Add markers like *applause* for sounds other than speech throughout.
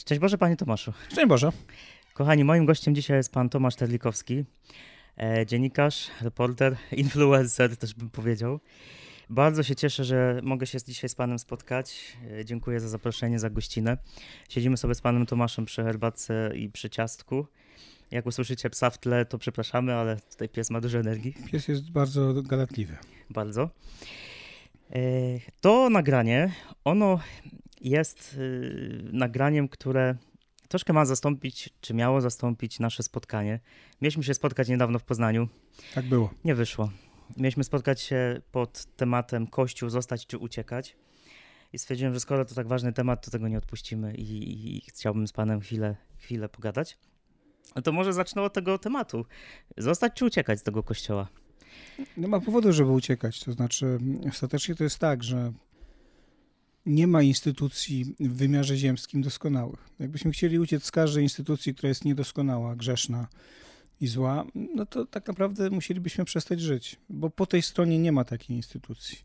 Szczęść Boże, Panie Tomaszu. Szczęść Boże. Kochani, moim gościem dzisiaj jest Pan Tomasz Terlikowski, e, dziennikarz, reporter, influencer też bym powiedział. Bardzo się cieszę, że mogę się dzisiaj z Panem spotkać. E, dziękuję za zaproszenie, za gościnę. Siedzimy sobie z Panem Tomaszem przy herbatce i przy ciastku. Jak usłyszycie psa w tle, to przepraszamy, ale tutaj pies ma dużo energii. Pies jest bardzo gadatliwy. Bardzo. E, to nagranie, ono jest y, nagraniem, które troszkę ma zastąpić, czy miało zastąpić nasze spotkanie. Mieliśmy się spotkać niedawno w Poznaniu. Tak było. Nie wyszło. Mieliśmy spotkać się pod tematem Kościół, zostać czy uciekać. I stwierdziłem, że skoro to tak ważny temat, to tego nie odpuścimy i, i chciałbym z panem chwilę, chwilę pogadać. No to może zacznę od tego tematu. Zostać czy uciekać z tego kościoła? Nie ma powodu, żeby uciekać. To znaczy, ostatecznie to jest tak, że nie ma instytucji w wymiarze ziemskim doskonałych. Jakbyśmy chcieli uciec z każdej instytucji, która jest niedoskonała, grzeszna i zła, no to tak naprawdę musielibyśmy przestać żyć, bo po tej stronie nie ma takiej instytucji.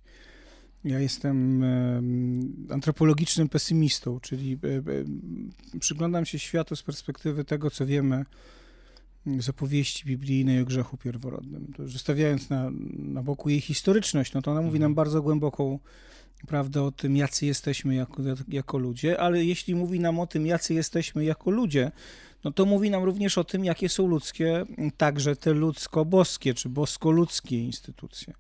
Ja jestem antropologicznym pesymistą, czyli e, e, przyglądam się światu z perspektywy tego, co wiemy z opowieści biblijnej o grzechu pierworodnym. To, zostawiając na, na boku jej historyczność, no to ona mówi nam mhm. bardzo głęboką prawdę o tym, jacy jesteśmy jako, jako ludzie, ale jeśli mówi nam o tym, jacy jesteśmy jako ludzie, no to mówi nam również o tym, jakie są ludzkie, także te ludzko-boskie czy bosko-ludzkie instytucje.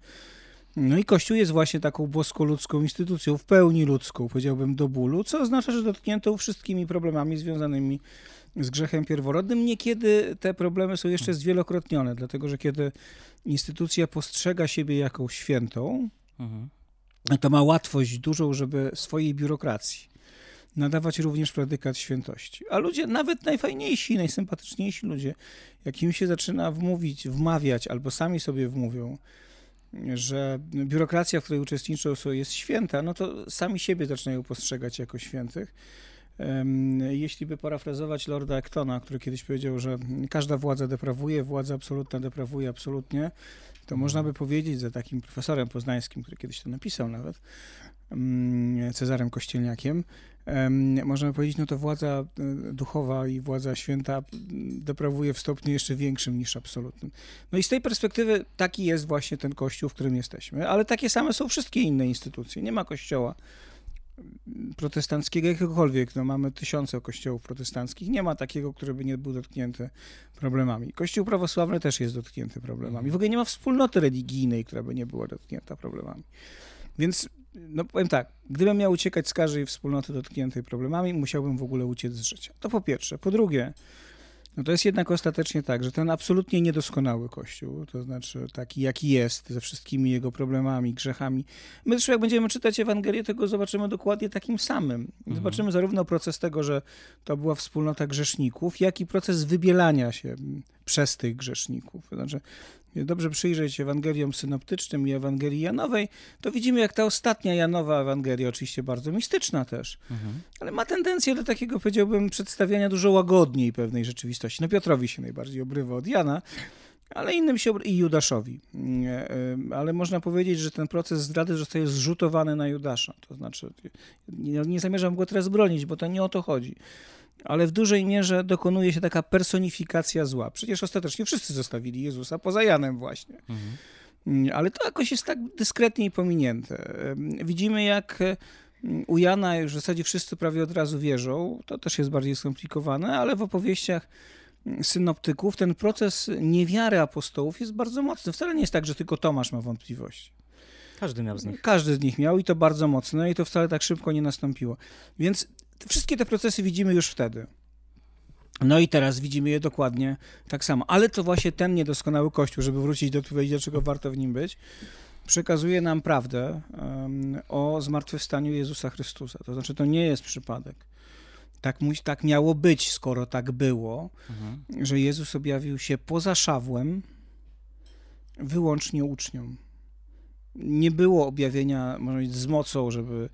No i Kościół jest właśnie taką bosko-ludzką instytucją, w pełni ludzką, powiedziałbym, do bólu, co oznacza, że dotkniętą wszystkimi problemami związanymi z grzechem pierworodnym. Niekiedy te problemy są jeszcze zwielokrotnione, dlatego że kiedy instytucja postrzega siebie jako świętą, mhm to ma łatwość dużą, żeby swojej biurokracji nadawać również predykat świętości. A ludzie, nawet najfajniejsi, najsympatyczniejsi ludzie, jak im się zaczyna wmówić, wmawiać, albo sami sobie wmówią, że biurokracja, w której uczestniczą, jest święta, no to sami siebie zaczynają postrzegać jako świętych. Jeśli by parafrazować Lorda Actona, który kiedyś powiedział, że każda władza deprawuje, władza absolutna deprawuje absolutnie, to można by powiedzieć za takim profesorem poznańskim, który kiedyś to napisał nawet, Cezarem Kościelniakiem, można by powiedzieć, no to władza e, duchowa i władza święta deprawuje w stopniu jeszcze większym niż absolutnym. No i z tej perspektywy taki jest właśnie ten kościół, w którym jesteśmy, ale takie same są wszystkie inne instytucje. Nie ma kościoła protestanckiego jakiegokolwiek. No, mamy tysiące kościołów protestanckich. Nie ma takiego, który by nie był dotknięty problemami. Kościół prawosławny też jest dotknięty problemami. W ogóle nie ma wspólnoty religijnej, która by nie była dotknięta problemami. Więc, no powiem tak, gdybym miał uciekać z każdej wspólnoty dotkniętej problemami, musiałbym w ogóle uciec z życia. To po pierwsze. Po drugie, no to jest jednak ostatecznie tak, że ten absolutnie niedoskonały Kościół, to znaczy taki jaki jest, ze wszystkimi jego problemami, grzechami, my zresztą jak będziemy czytać Ewangelię, tego zobaczymy dokładnie takim samym. Mhm. Zobaczymy zarówno proces tego, że to była wspólnota grzeszników, jak i proces wybielania się przez tych grzeszników. To znaczy dobrze przyjrzeć się Ewangeliom synoptycznym i Ewangelii Janowej, to widzimy, jak ta ostatnia Janowa Ewangelia, oczywiście bardzo mistyczna też, mhm. ale ma tendencję do takiego, powiedziałbym, przedstawiania dużo łagodniej pewnej rzeczywistości. No Piotrowi się najbardziej obrywa od Jana, ale innym się i Judaszowi. Ale można powiedzieć, że ten proces zdrady zostaje zrzutowany na Judasza. To znaczy, nie, nie zamierzam go teraz bronić, bo to nie o to chodzi ale w dużej mierze dokonuje się taka personifikacja zła. Przecież ostatecznie wszyscy zostawili Jezusa, poza Janem właśnie. Mhm. Ale to jakoś jest tak dyskretnie pominięte. Widzimy, jak u Jana już w zasadzie wszyscy prawie od razu wierzą. To też jest bardziej skomplikowane, ale w opowieściach synoptyków ten proces niewiary apostołów jest bardzo mocny. Wcale nie jest tak, że tylko Tomasz ma wątpliwości. Każdy miał z nich. Każdy z nich miał i to bardzo mocno i to wcale tak szybko nie nastąpiło. Więc wszystkie te procesy widzimy już wtedy. No i teraz widzimy je dokładnie tak samo. Ale to właśnie ten niedoskonały Kościół, żeby wrócić do odpowiedzi, dlaczego warto w nim być, przekazuje nam prawdę um, o zmartwychwstaniu Jezusa Chrystusa. To znaczy, to nie jest przypadek. Tak, tak miało być, skoro tak było, mhm. że Jezus objawił się poza Szawłem wyłącznie uczniom. Nie było objawienia, można powiedzieć, z mocą, żeby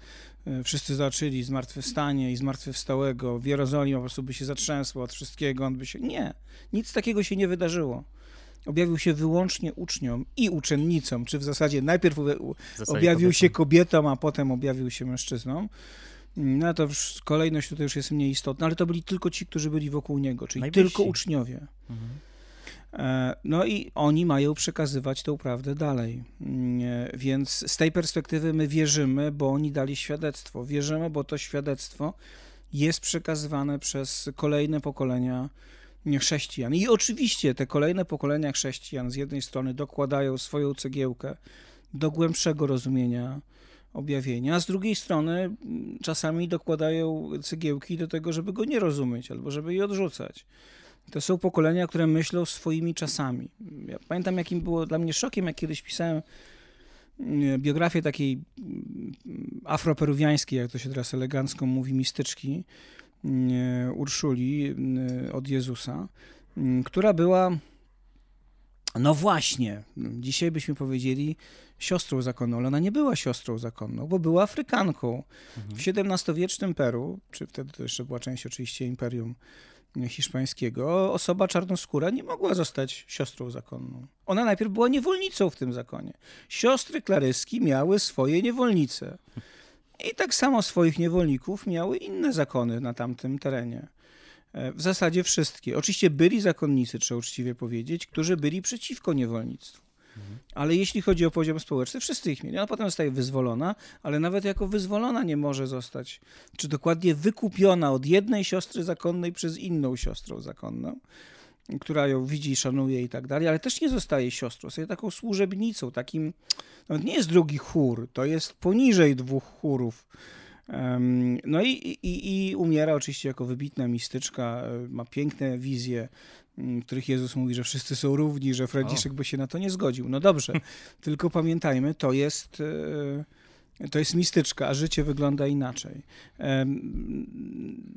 wszyscy zobaczyli zmartwychwstanie i zmartwychwstałego, w Jerozolimie po prostu by się zatrzęsło od wszystkiego, on by się... Nie, nic takiego się nie wydarzyło. Objawił się wyłącznie uczniom i uczennicom, czy w zasadzie najpierw objawił kobietom. się kobietom, a potem objawił się mężczyznom. No to już kolejność tutaj już jest mniej istotna, ale to byli tylko ci, którzy byli wokół niego, czyli Najbliżsi. tylko uczniowie. Mhm. E, No i oni mają przekazywać tę prawdę dalej. Mm, e, Więc z tej perspektywy my wierzymy, bo oni dali świadectwo. Wierzymy, bo to świadectwo jest przekazywane przez kolejne pokolenia chrześcijan. I oczywiście te kolejne pokolenia chrześcijan z jednej strony dokładają swoją cegiełkę do głębszego rozumienia objawienia, a z drugiej strony mm, czasami dokładają cegiełki do tego, żeby go nie rozumieć albo żeby je odrzucać. To są pokolenia, które myślą swoimi czasami. Ja pamiętam, jakim było dla mnie szokiem, jak kiedyś pisałem mm, biografię takiej mm, afroperuwiańskiej, jak to się teraz elegancko mówi, mistyczki mm, Urszuli mm, od Jezusa, która była, no właśnie, dzisiaj byśmy powiedzieli, siostrą zakonną, ale ona nie była siostrą zakonną, bo była Afrykanką. Mhm. W XVII-wiecznym Peru, czy wtedy to jeszcze była część oczywiście Imperium Hiszpańskiego, osoba czarnoskóra nie mogła zostać siostrą zakonną. Ona najpierw była niewolnicą w tym zakonie. Siostry klaryski miały swoje niewolnice. I tak samo swoich niewolników miały inne zakony na tamtym terenie. E, W zasadzie wszystkie. Oczywiście byli zakonnicy, trzeba uczciwie powiedzieć, którzy byli przeciwko niewolnictwu. Ale jeśli chodzi o poziom społeczny, wszyscy ich mieli. Ona potem zostaje wyzwolona, ale nawet jako wyzwolona nie może zostać, czy dokładnie wykupiona od jednej siostry zakonnej przez inną siostrą zakonną, która ją widzi, szanuje i tak dalej, ale też nie zostaje siostrą, zostaje taką służebnicą, takim, no nie jest drugi chór, to jest poniżej dwóch chórów. No i, i, i umiera oczywiście jako wybitna mistyczka, e, ma piękne wizje, których Jezus mówi, że wszyscy są równi, że Franciszek by się na to nie zgodził. No dobrze, *laughs* tylko pamiętajmy, to jest, e, to jest mistyczka, a życie wygląda inaczej.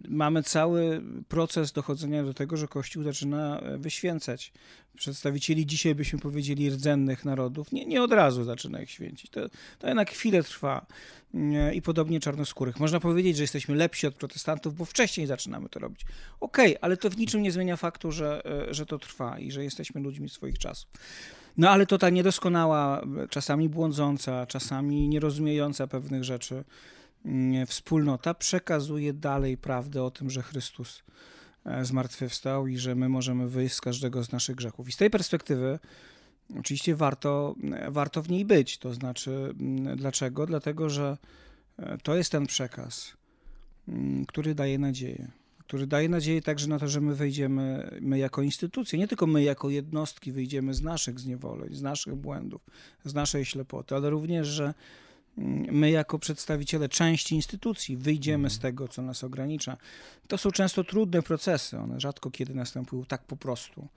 Mamy cały proces dochodzenia do tego, że Kościół zaczyna e, wyświęcać przedstawicieli, dzisiaj byśmy powiedzieli, rdzennych narodów. Nie, nie od razu zaczyna ich święcić. To, to jednak chwilę trwa. Nie, I podobnie czarnoskórych. Można powiedzieć, że jesteśmy lepsi od protestantów, bo wcześniej zaczynamy to robić. Okej, ale to w niczym nie zmienia faktu, że, e, że to trwa i że jesteśmy ludźmi swoich czasów. No ale to ta niedoskonała, e, czasami błądząca, czasami nierozumiejąca pewnych rzeczy mm, wspólnota przekazuje dalej prawdę o tym, że Chrystus e, zmartwychwstał i że my możemy wyjść z każdego z naszych grzechów. I z tej perspektywy oczywiście warto, warto w niej być. To znaczy, mm, dlaczego? Dlatego, że e, to jest ten przekaz, mm, który daje nadzieję. Który daje nadzieję także na to, że my wejdziemy, my jako instytucje, nie tylko my jako jednostki wyjdziemy z naszych zniewoleń, z naszych błędów, z naszej ślepoty, ale również, że mm, my jako przedstawiciele części instytucji wyjdziemy z tego, co nas ogranicza. To są często trudne procesy, one rzadko kiedy następują tak po prostu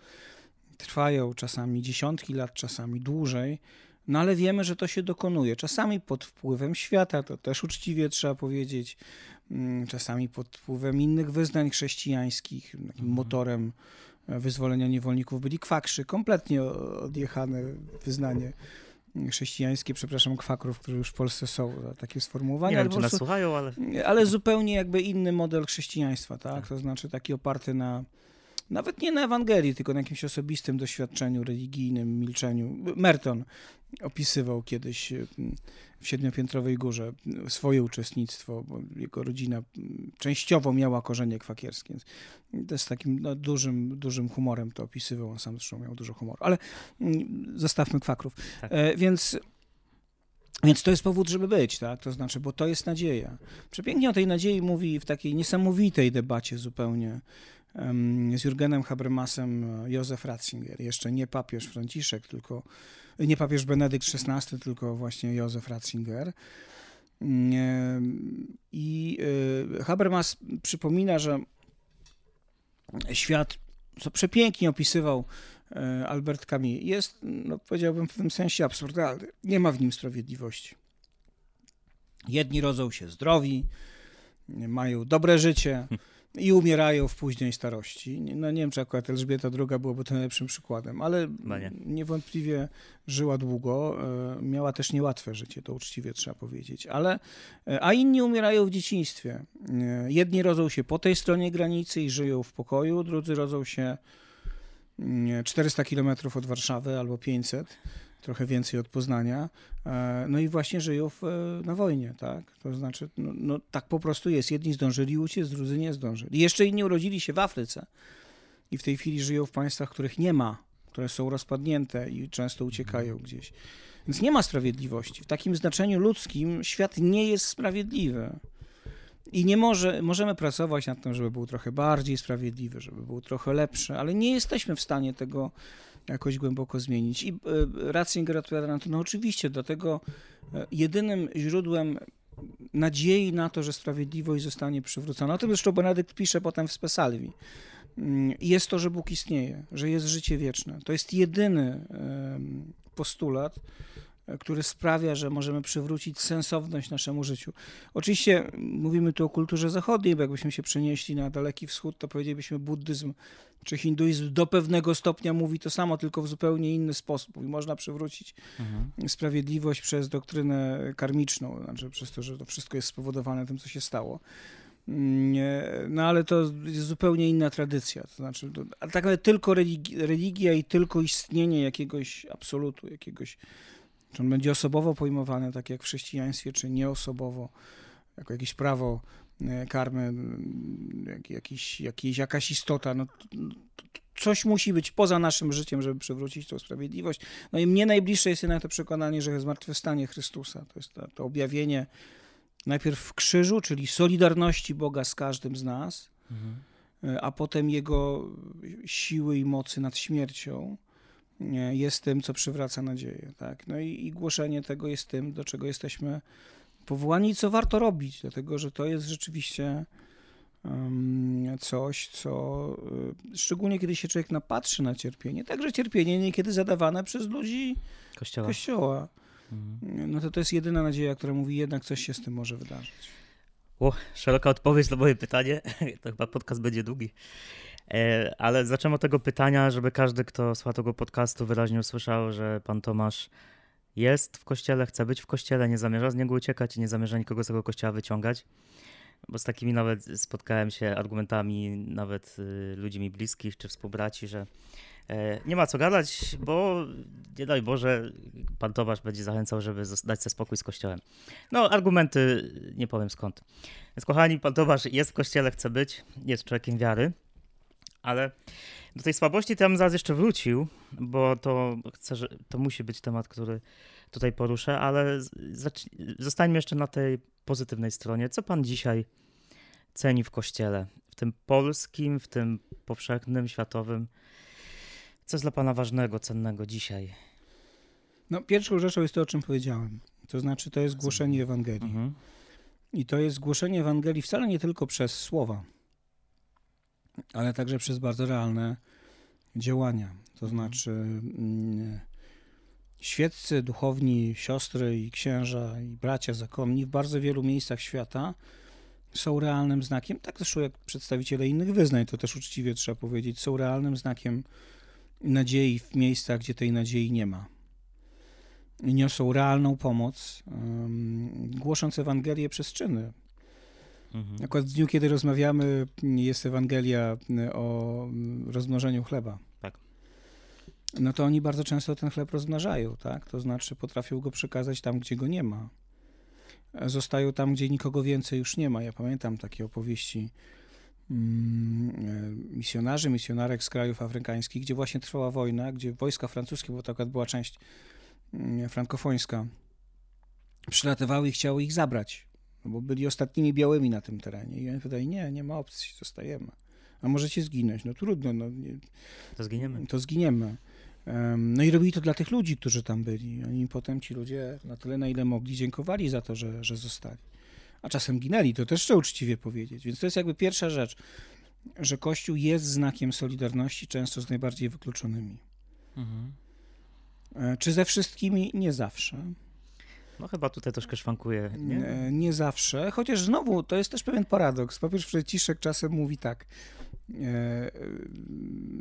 trwają czasami dziesiątki lat, czasami dłużej, no ale wiemy, że to się dokonuje. Czasami pod wpływem świata, to też uczciwie trzeba powiedzieć, czasami pod wpływem innych wyznań chrześcijańskich. Takim motorem e, wyzwolenia niewolników byli kwakrzy, kompletnie odjechane wyznanie chrześcijańskie, przepraszam, kwakrów, które już w Polsce są, takie sformułowanie. Nie ale wiem, czy nas słuchają, ale ale zupełnie jakby inny model chrześcijaństwa, tak? To znaczy taki oparty na, nawet nie na Ewangelii, tylko na jakimś osobistym doświadczeniu religijnym, milczeniu. Merton opisywał kiedyś y, w Siedmiopiętrowej Górze swoje uczestnictwo, bo jego rodzina częściowo miała korzenie kwakierskie. To z takim no, dużym, dużym humorem to opisywał, on sam zresztą miał dużo humoru. Ale mm, zostawmy kwakrów. Tak. E, więc więc to jest powód, żeby być, tak? To znaczy, bo to jest nadzieja. Przepięknie o tej nadziei mówi w takiej niesamowitej debacie zupełnie z Jurgenem Habermasem e, Józef Ratzinger. Jeszcze nie papież Franciszek, tylko nie papież Benedykt XVI, tylko właśnie Józef Ratzinger. Em, I e, Habermas przypomina, że świat, co przepięknie opisywał e, Albert Camus, jest, no, powiedziałbym, w tym sensie absurdalny. Nie ma w nim sprawiedliwości. Jedni rodzą się zdrowi, mają dobre życie *laughs* i umierają w późnej starości. Nie- No nie wiem, czy akurat Elżbieta II byłoby tym najlepszym przykładem, ale Chyba nie. niewątpliwie żyła długo, e, miała też niełatwe życie, to uczciwie trzeba powiedzieć, ale, e, a inni umierają w dzieciństwie. E, Jedni rodzą się po tej stronie granicy i żyją w pokoju, drudzy rodzą się mm, 400 kilometrów od Warszawy albo 500 trochę więcej od Poznania. E, no i właśnie żyją w, e, na wojnie, tak? To znaczy, no, no, tak po prostu jest. Jedni zdążyli uciec, drudzy nie zdążyli. Jeszcze inni urodzili się w Afryce i w tej chwili żyją w państwach, których nie ma, które są rozpadnięte i często uciekają gdzieś. Więc nie ma sprawiedliwości. W takim znaczeniu ludzkim świat nie jest sprawiedliwy. I nie może, możemy pracować nad tym, żeby był trochę bardziej sprawiedliwy, żeby był trochę lepszy, ale nie jesteśmy w stanie tego jakoś głęboko zmienić. I e, Ratzinger odpowiada na to, no oczywiście, dlatego e, jedynym źródłem nadziei na to, że sprawiedliwość zostanie przywrócona, o tym zresztą Benedykt pisze potem w Spesalvi, mm, jest to, że Bóg istnieje, że jest życie wieczne. To jest jedyny postulat, który sprawia, że możemy przywrócić sensowność naszemu życiu. Oczywiście mówimy tu o kulturze zachodniej, bo jakbyśmy się przenieśli na Daleki Wschód, to powiedzielibyśmy buddyzm czy hinduizm do pewnego stopnia mówi to samo, tylko w zupełnie inny sposób. I można przywrócić mhm. sprawiedliwość przez doktrynę karmiczną, znaczy przez to, że to wszystko jest spowodowane tym, co się stało. No ale to jest zupełnie inna tradycja. To znaczy, to, a tak naprawdę tylko religia i tylko istnienie jakiegoś absolutu, jakiegoś czy on będzie osobowo pojmowany, tak jak w chrześcijaństwie, czy nieosobowo, jako jakieś prawo e, karmy, jakiś, jakiś, jakaś istota. No, coś musi być poza naszym życiem, żeby przywrócić tą sprawiedliwość. No i mnie najbliższe jest jednak to przekonanie, że zmartwychwstanie Chrystusa, to jest to, to objawienie najpierw w krzyżu, czyli solidarności Boga z każdym z nas, mhm. E, a potem Jego siły i mocy nad śmiercią jest tym, co przywraca nadzieję. Tak? No i, i głoszenie tego jest tym, do czego jesteśmy powołani i co warto robić, dlatego że to jest rzeczywiście coś, co y, szczególnie kiedy się człowiek napatrzy na cierpienie, także cierpienie niekiedy zadawane przez ludzi Kościoła, kościoła mhm. no to to jest jedyna nadzieja, która mówi jednak coś się z tym może wydarzyć. O, szeroka odpowiedź na moje pytanie. *laughs* To chyba podcast będzie długi. E, ale zacząłem od tego pytania, żeby każdy, kto słucha tego podcastu, wyraźnie usłyszał, że pan Tomasz jest w kościele, chce być w kościele, nie zamierza z niego uciekać i nie zamierza nikogo z tego kościoła wyciągać. Bo z takimi nawet spotkałem się argumentami nawet y, ludzi mi bliskich czy współbraci, że e, nie ma co gadać, bo nie daj Boże, pan Tomasz będzie zachęcał, żeby dać sobie spokój z kościołem. No, argumenty nie powiem skąd. Więc kochani, pan Tomasz jest w kościele, chce być, jest człowiekiem wiary. Ale do tej słabości bym zaraz jeszcze wrócił, bo to chcę, że to musi być temat, który tutaj poruszę, ale zostańmy jeszcze na tej pozytywnej stronie. Co pan dzisiaj ceni w kościele? W tym polskim, w tym powszechnym, światowym? Co jest dla pana ważnego, cennego dzisiaj? No, pierwszą rzeczą jest to, o czym powiedziałem. To znaczy, to jest głoszenie Ewangelii. Mhm. I to jest głoszenie Ewangelii wcale nie tylko przez słowa ale także przez bardzo realne działania. To mhm. znaczy mm, świeccy, duchowni, siostry i księża i bracia zakonni w bardzo wielu miejscach świata są realnym znakiem, tak zresztą jak przedstawiciele innych wyznań, to też uczciwie trzeba powiedzieć, są realnym znakiem nadziei w miejscach, gdzie tej nadziei nie ma. Niosą realną pomoc, um, głosząc Ewangelię przez czyny, Mhm. Akurat w dniu, kiedy rozmawiamy, jest Ewangelia y, o mm, rozmnożeniu chleba. Tak. No to oni bardzo często ten chleb rozmnażają, tak? To znaczy potrafią go przekazać tam, gdzie go nie ma. Zostają tam, gdzie nikogo więcej już nie ma. Ja pamiętam takie opowieści mm, e, misjonarzy, misjonarek z krajów afrykańskich, gdzie właśnie trwała wojna, gdzie wojska francuskie, bo to akurat była część mm, frankofońska, przylatywały i chciały ich zabrać no bo byli ostatnimi białymi na tym terenie. I oni pytali, nie, nie ma opcji, zostajemy. A możecie zginąć. No trudno. No, nie, to zginiemy. To zginiemy. No i robili to dla tych ludzi, którzy tam byli. Oni potem ci ludzie na tyle, na ile mogli, dziękowali za to, że, że zostali. A czasem ginęli, to też trzeba uczciwie powiedzieć. Więc to jest jakby pierwsza rzecz, że Kościół jest znakiem solidarności, często z najbardziej wykluczonymi. Mhm. E, czy ze wszystkimi? Nie zawsze. No chyba tutaj troszkę szwankuje, nie? nie? Zawsze, chociaż znowu to jest też pewien paradoks. Papież Franciszek czasem mówi tak. E,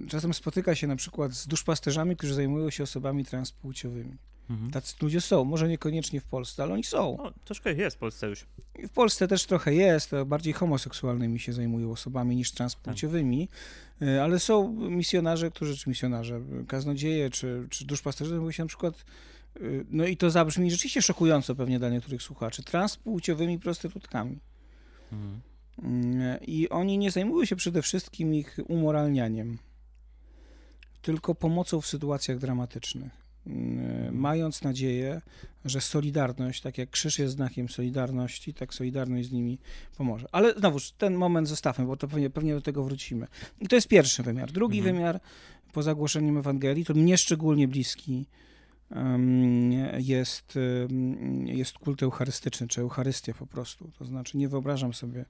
czasem spotyka się na przykład z duszpasterzami, którzy zajmują się osobami transpłciowymi. Mhm. Tacy ludzie są, może niekoniecznie w Polsce, ale oni są. No, troszkę jest w Polsce już. W Polsce też trochę jest, bardziej homoseksualnymi się zajmują osobami niż transpłciowymi, tak. ale są misjonarze, którzy, czy misjonarze, kaznodzieje, czy, czy duszpasterze zajmują się na przykład no i to zabrzmi rzeczywiście szokująco pewnie dla niektórych słuchaczy, transpłciowymi prostytutkami. Mhm. Mm, I oni nie zajmują się przede wszystkim ich umoralnianiem, tylko pomocą w sytuacjach dramatycznych. Mhm. mając nadzieję, że solidarność, tak jak krzyż jest znakiem solidarności, tak solidarność z nimi pomoże. Ale znowuż ten moment zostawmy, bo to pewnie, pewnie do tego wrócimy. I to jest pierwszy wymiar. Drugi mhm. wymiar po zagłoszeniem Ewangelii, to mnie szczególnie bliski jest, jest kult eucharystyczny, czy Eucharystia po prostu. To znaczy nie wyobrażam sobie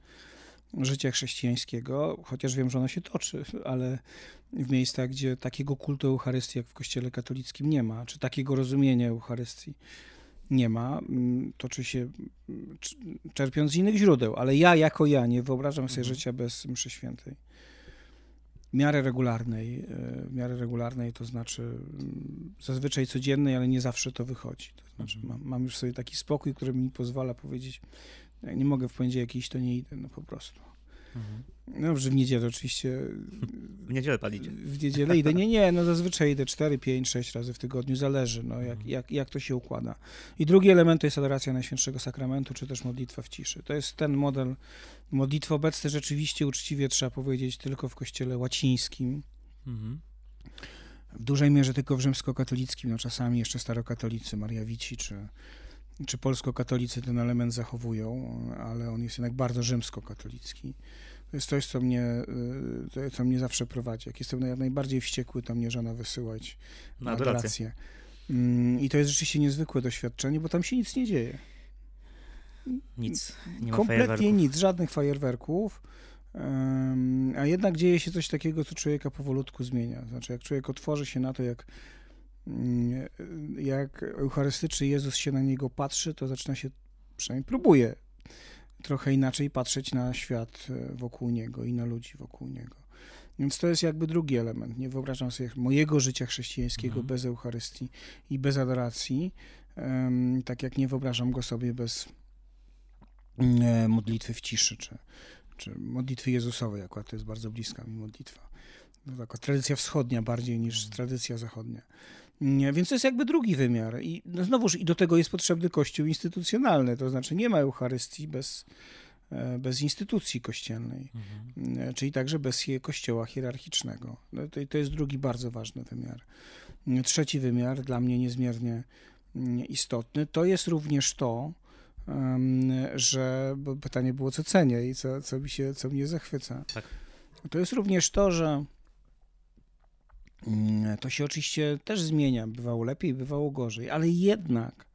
życia chrześcijańskiego, chociaż wiem, że ono się toczy, ale w miejscach, gdzie takiego kultu Eucharystii jak w Kościele katolickim nie ma, czy takiego rozumienia Eucharystii nie ma, toczy się czerpiąc z innych źródeł, ale ja jako ja nie wyobrażam sobie mhm. życia bez mszy świętej. W miarę regularnej, e, w miarę regularnej to znaczy mm, zazwyczaj codziennej, ale nie zawsze to wychodzi. To znaczy mhm. mam, mam już sobie taki spokój, który mi pozwala powiedzieć, nie mogę w poniedziałek iść, to nie idę, no po prostu. Mhm. No dobrze, w niedzielę oczywiście. W niedzielę palicie. W niedzielę idę. Nie, nie, no zazwyczaj idę 4, 5, 6 razy w tygodniu, zależy, no jak, mhm. jak, jak to się układa. I drugi element to jest adoracja Najświętszego Sakramentu, czy też modlitwa w ciszy. To jest ten model modlitwy obecny rzeczywiście uczciwie trzeba powiedzieć tylko w kościele łacińskim. Mhm. W dużej mierze tylko w rzymskokatolickim, no czasami jeszcze starokatolicy, Mariawici, czy czy polsko-katolicy ten element zachowują, ale on jest jednak bardzo rzymskokatolicki. To jest coś, co mnie, y, co mnie zawsze prowadzi. Jak jestem najbardziej wściekły, to mnie żona wysyłać na adorację. Mm, I to jest rzeczywiście niezwykłe doświadczenie, bo tam się nic nie dzieje. Nic. Nie Kompletnie nic, żadnych fajerwerków. A jednak dzieje się coś takiego, co człowieka powolutku zmienia. Znaczy, jak człowiek otworzy się na to, jak Mm, jak eucharystyczny Jezus się na niego patrzy, to zaczyna się, przynajmniej próbuje trochę inaczej patrzeć na świat e, wokół niego i na ludzi wokół niego. Więc to jest jakby drugi element. Nie wyobrażam sobie mojego życia chrześcijańskiego mhm. bez Eucharystii i bez adoracji, tak jak nie wyobrażam go sobie bez mm, e, modlitwy w ciszy, czy, czy modlitwy Jezusowej, akurat to jest bardzo bliska mi modlitwa. Taka tradycja wschodnia bardziej niż mhm. tradycja zachodnia. Więc to jest jakby drugi wymiar. I no znowuż i do tego jest potrzebny kościół instytucjonalny, to znaczy nie ma Eucharystii bez, e, bez instytucji kościelnej, mhm. E, czyli także bez kościoła hierarchicznego. No to, to jest drugi bardzo ważny wymiar. Trzeci wymiar, dla mnie niezmiernie mm, istotny, to jest również to, że bo pytanie było, co cenię i co, co, mi się, co mnie zachwyca. Tak. To jest również to, że to się oczywiście też zmienia. Bywało lepiej, bywało gorzej, ale jednak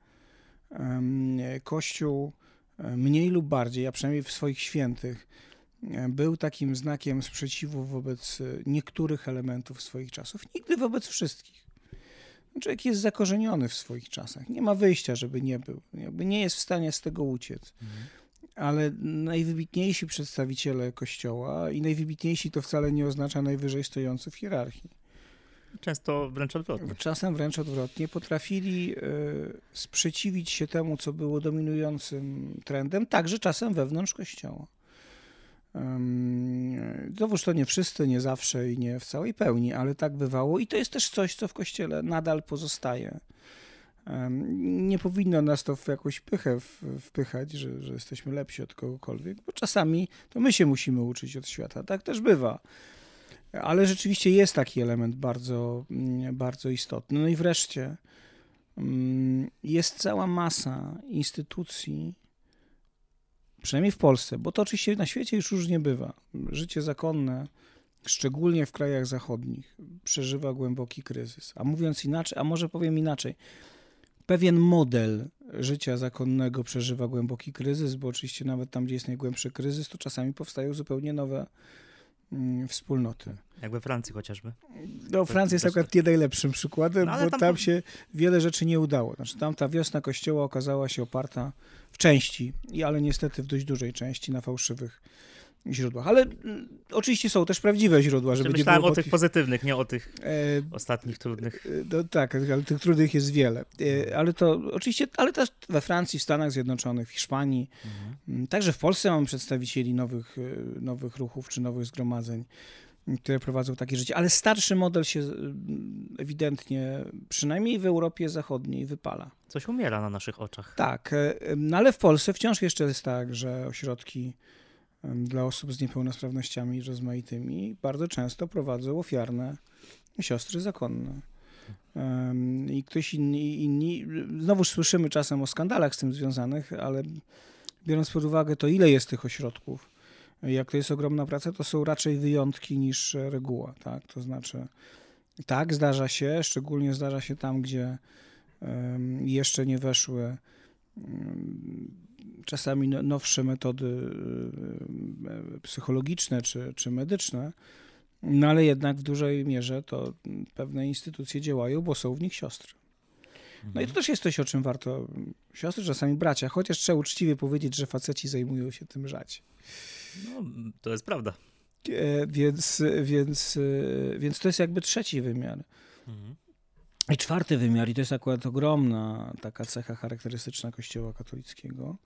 Kościół e, mniej lub bardziej, a przynajmniej w swoich świętych, e, był takim znakiem sprzeciwu wobec e, niektórych elementów swoich czasów, nigdy wobec wszystkich. Człowiek jest zakorzeniony w swoich czasach. Nie ma wyjścia, żeby nie był. Jakby nie jest w stanie z tego uciec. Mhm. Ale najwybitniejsi przedstawiciele Kościoła i najwybitniejsi to wcale nie oznacza najwyżej stojący w hierarchii Często wręcz odwrotnie. Czasem wręcz odwrotnie. Potrafili e, sprzeciwić się temu, co było dominującym trendem, także czasem wewnątrz kościoła. Znowuż to nie wszyscy, nie zawsze i nie w całej pełni, ale tak bywało i to jest też coś, co w kościele nadal pozostaje. Nie powinno nas to w jakąś pychę wpychać, że, że jesteśmy lepsi od kogokolwiek, bo czasami to my się musimy uczyć od świata. Tak też bywa. Ale rzeczywiście jest taki element bardzo, mm, bardzo istotny. No i wreszcie mm, jest cała masa instytucji, przynajmniej w Polsce, bo to oczywiście na świecie już różnie bywa. Życie zakonne, szczególnie w krajach zachodnich, przeżywa głęboki kryzys. A mówiąc inaczej, a może powiem inaczej, pewien model życia zakonnego przeżywa głęboki kryzys, bo oczywiście nawet tam, gdzie jest najgłębszy kryzys, to czasami powstają zupełnie nowe wspólnoty. Jak we Francji chociażby. No, Francja jest akurat nie najlepszym przykładem, no, bo tam, tam się wiele rzeczy nie udało. Znaczy, tam ta wiosna kościoła okazała się oparta w części, ale niestety w dość dużej części na fałszywych źródłach. Ale mm, oczywiście są też prawdziwe źródła, żeby nie Myślałem było o tych pozytywnych, nie o tych e, ostatnich trudnych. no tak, ale tych trudnych jest wiele. E, Ale to oczywiście, ale też we Francji, w Stanach Zjednoczonych, w Hiszpanii, Mhm. m, także w Polsce mamy przedstawicieli nowych, e, nowych ruchów czy nowych zgromadzeń, m, które prowadzą takie życie. Ale starszy model się m, ewidentnie, przynajmniej w Europie Zachodniej, wypala. Coś umiera na naszych oczach. Tak, e, no ale w Polsce wciąż jeszcze jest tak, że ośrodki dla osób z niepełnosprawnościami rozmaitymi bardzo często prowadzą ofiarne siostry zakonne. I ktoś inni, inni, znowuż słyszymy czasem o skandalach z tym związanych, ale biorąc pod uwagę to, ile jest tych ośrodków, jak to jest ogromna praca, to są raczej wyjątki niż reguła. Tak? To znaczy, tak, zdarza się, szczególnie zdarza się tam, gdzie jeszcze nie weszły czasami no- nowsze metody em, psychologiczne czy, czy medyczne, no ale jednak w dużej mierze to pewne instytucje działają, bo są w nich siostry. No i to też jest coś, o czym warto, siostry, czasami bracia, chociaż trzeba uczciwie powiedzieć, że faceci zajmują się tym rzadziej. No, to jest prawda. E, Więc, więc, e, więc to jest jakby trzeci wymiar. Mhm. I czwarty wymiar, i to jest akurat ogromna taka cecha charakterystyczna Kościoła katolickiego.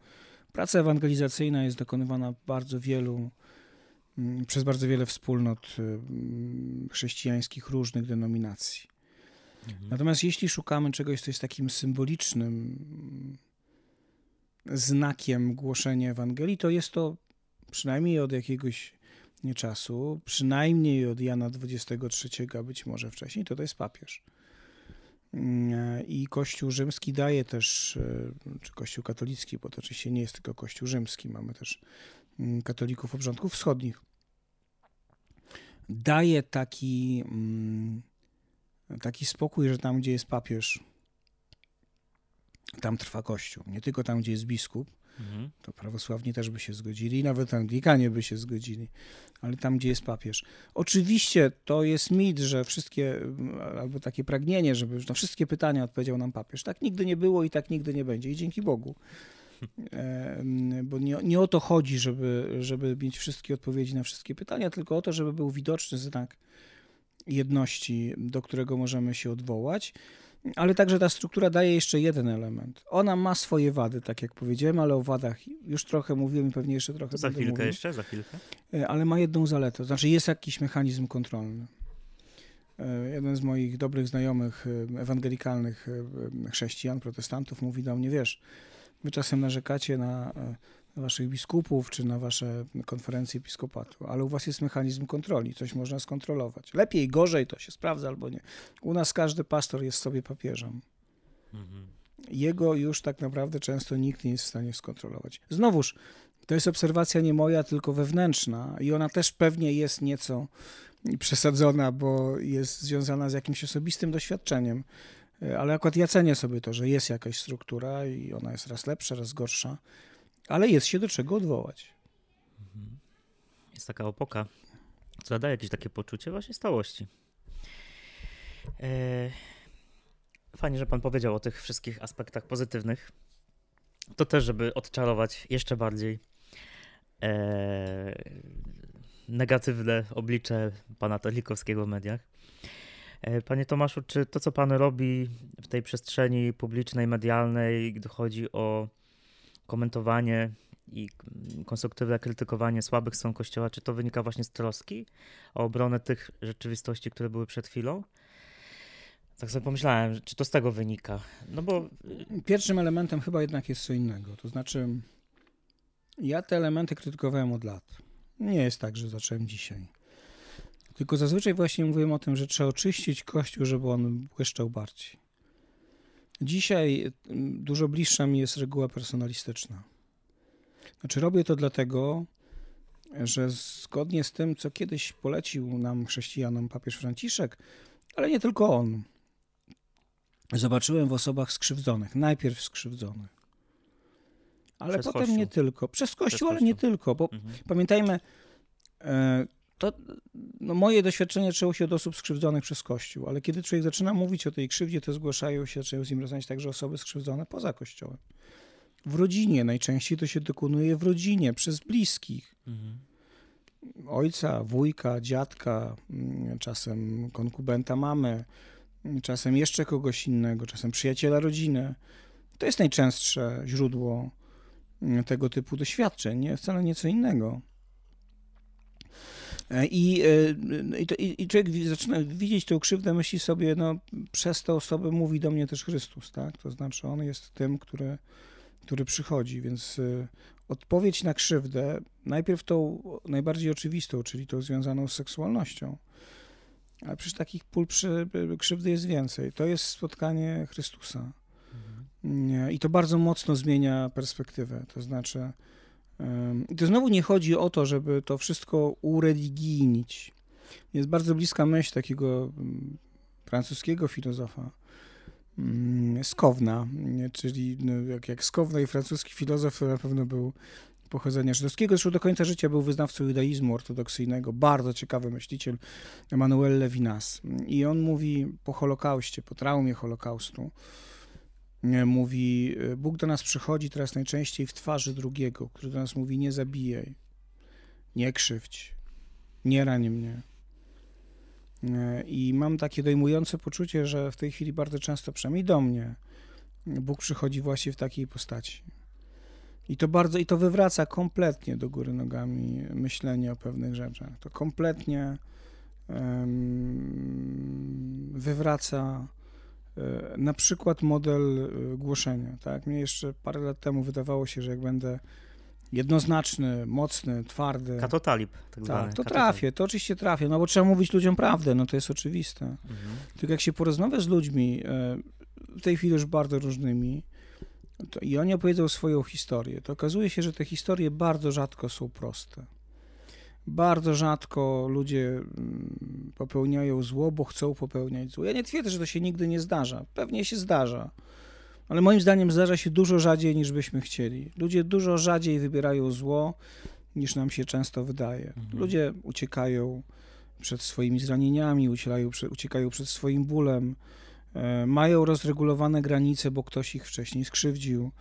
Praca ewangelizacyjna jest dokonywana bardzo wielu, mm, przez bardzo wiele wspólnot mm, chrześcijańskich różnych denominacji. Mhm. Natomiast jeśli szukamy czegoś, co jest takim symbolicznym mm, znakiem głoszenia Ewangelii, to jest to przynajmniej od jakiegoś czasu, przynajmniej od Jana XXIII, a być może wcześniej, to to jest papież. Mm, I Kościół rzymski daje też, e, czy Kościół katolicki, bo to oczywiście nie jest tylko Kościół rzymski, mamy też mm, katolików obrządków wschodnich, daje taki, mm, taki spokój, że tam, gdzie jest papież, tam trwa Kościół. Nie tylko tam, gdzie jest biskup, Mhm. to prawosławni też by się zgodzili, nawet Anglikanie by się zgodzili, ale tam, gdzie jest papież. Oczywiście to jest mit, że wszystkie, albo takie pragnienie, żeby na wszystkie pytania odpowiedział nam papież. Tak nigdy nie było i tak nigdy nie będzie. I dzięki Bogu. *laughs* Bo nie, nie o to chodzi, żeby, żeby mieć wszystkie odpowiedzi na wszystkie pytania, tylko o to, żeby był widoczny znak jedności, do którego możemy się odwołać. Ale także ta struktura daje jeszcze jeden element. Ona ma swoje wady, tak jak powiedziałem, ale o wadach już trochę mówiłem i pewnie jeszcze trochę za chwilkę mówił. jeszcze, za chwilkę. E, ale ma jedną zaletę, to znaczy jest jakiś mechanizm kontrolny. E, Jeden z moich dobrych znajomych e, ewangelikalnych chrześcijan, protestantów mówi do mnie, wiesz, wy czasem narzekacie na, na waszych biskupów czy na wasze konferencje episkopatu, ale u was jest mechanizm kontroli, coś można skontrolować. Lepiej, gorzej to się sprawdza albo nie. U nas każdy pastor jest sobie papieżem Mhm. jego już tak naprawdę często nikt nie jest w stanie skontrolować. Znowuż, to jest obserwacja nie moja, tylko wewnętrzna i ona też pewnie jest nieco przesadzona, bo jest związana z jakimś osobistym doświadczeniem. E, Ale akurat ja cenię sobie to, że jest jakaś struktura i ona jest raz lepsza, raz gorsza, ale jest się do czego odwołać. Jest taka opoka, która daje jakieś takie poczucie właśnie stałości. E, Fajnie, że pan powiedział o tych wszystkich aspektach pozytywnych. To też, żeby odczarować jeszcze bardziej e, negatywne oblicze pana Tolikowskiego w mediach. E, Panie Tomaszu, czy to, co pan robi w tej przestrzeni publicznej, medialnej, gdy chodzi o komentowanie i konstruktywne krytykowanie słabych stron Kościoła, czy to wynika właśnie z troski o obronę tych rzeczywistości, które były przed chwilą? Tak sobie pomyślałem, czy to z tego wynika. No bo Pierwszym elementem chyba jednak jest co innego. To znaczy, ja te elementy krytykowałem od lat. Nie jest tak, że zacząłem dzisiaj. Tylko zazwyczaj właśnie mówiłem o tym, że trzeba oczyścić Kościół, żeby on błyszczał bardziej. Dzisiaj mm, dużo bliższa mi jest reguła personalistyczna. Znaczy, robię to dlatego, że zgodnie z tym, co kiedyś polecił nam, chrześcijanom, papież Franciszek, ale nie tylko on, zobaczyłem w osobach skrzywdzonych. Najpierw skrzywdzonych. Ale Przez potem Kościół. nie tylko. Przez Kościół, Przez ale nie tylko, bo mhm. pamiętajmy, e, to no moje doświadczenie zaczęło się od osób skrzywdzonych przez Kościół, ale kiedy człowiek zaczyna mówić o tej krzywdzie, to zgłaszają się, zaczynają z nim rozmawiać także osoby skrzywdzone poza Kościołem. W rodzinie, najczęściej to się dokonuje w rodzinie, przez bliskich. Mhm. ojca, wujka, dziadka, mm, czasem konkubenta mamy, czasem jeszcze kogoś innego, czasem przyjaciela rodziny. To jest najczęstsze źródło mm, tego typu doświadczeń, nie? wcale nieco innego. E, I, e, i, to, i, człowiek zaczyna widzieć tę krzywdę, myśli sobie, no przez tę osobę mówi do mnie też Chrystus, tak? To znaczy on jest tym, który, który przychodzi, więc e, odpowiedź na krzywdę, najpierw tą najbardziej oczywistą, czyli tą związaną z seksualnością, ale przecież takich pól przy, krzywdy jest więcej. To jest spotkanie Chrystusa. Mhm. I to bardzo mocno zmienia perspektywę. To znaczy, i to znowu nie chodzi o to, żeby to wszystko ureligijnić. Jest bardzo bliska myśl takiego mm, francuskiego filozofa, mm, Skowna, czyli no, jak, jak Skowna i francuski filozof to na pewno był pochodzenia żydowskiego. Zresztą do końca życia był wyznawcą judaizmu ortodoksyjnego, bardzo ciekawy myśliciel, Emmanuel Levinas. I on mówi po Holokauście, po traumie Holokaustu, mówi, e, Bóg do nas przychodzi teraz najczęściej w twarzy drugiego, który do nas mówi, nie zabijaj, nie krzywdź, nie rani mnie. E, I mam takie dojmujące poczucie, że w tej chwili bardzo często, przynajmniej do mnie, Bóg przychodzi właśnie w takiej postaci. I to bardzo, i to wywraca kompletnie do góry nogami myślenie o pewnych rzeczach. To kompletnie um, wywraca E, na przykład model e, głoszenia. Tak? Mnie jeszcze parę lat temu wydawało się, że jak będę jednoznaczny, mocny, twardy. Katotalib, tak zwany. Tak, to trafię, to oczywiście trafię, no bo trzeba mówić ludziom prawdę, no to jest oczywiste. Mhm. Tylko jak się porozmawia z ludźmi, e, w tej chwili już bardzo różnymi, to, i oni opowiedzą swoją historię, to okazuje się, że te historie bardzo rzadko są proste. Bardzo rzadko ludzie mm, popełniają zło, bo chcą popełniać zło. Ja nie twierdzę, że to się nigdy nie zdarza. Pewnie się zdarza. Ale moim zdaniem zdarza się dużo rzadziej niż byśmy chcieli. Ludzie dużo rzadziej wybierają zło niż nam się często wydaje. Mhm. Ludzie uciekają przed swoimi zranieniami, uciekają, uciekają przed swoim bólem, e, mają rozregulowane granice, bo ktoś ich wcześniej skrzywdził.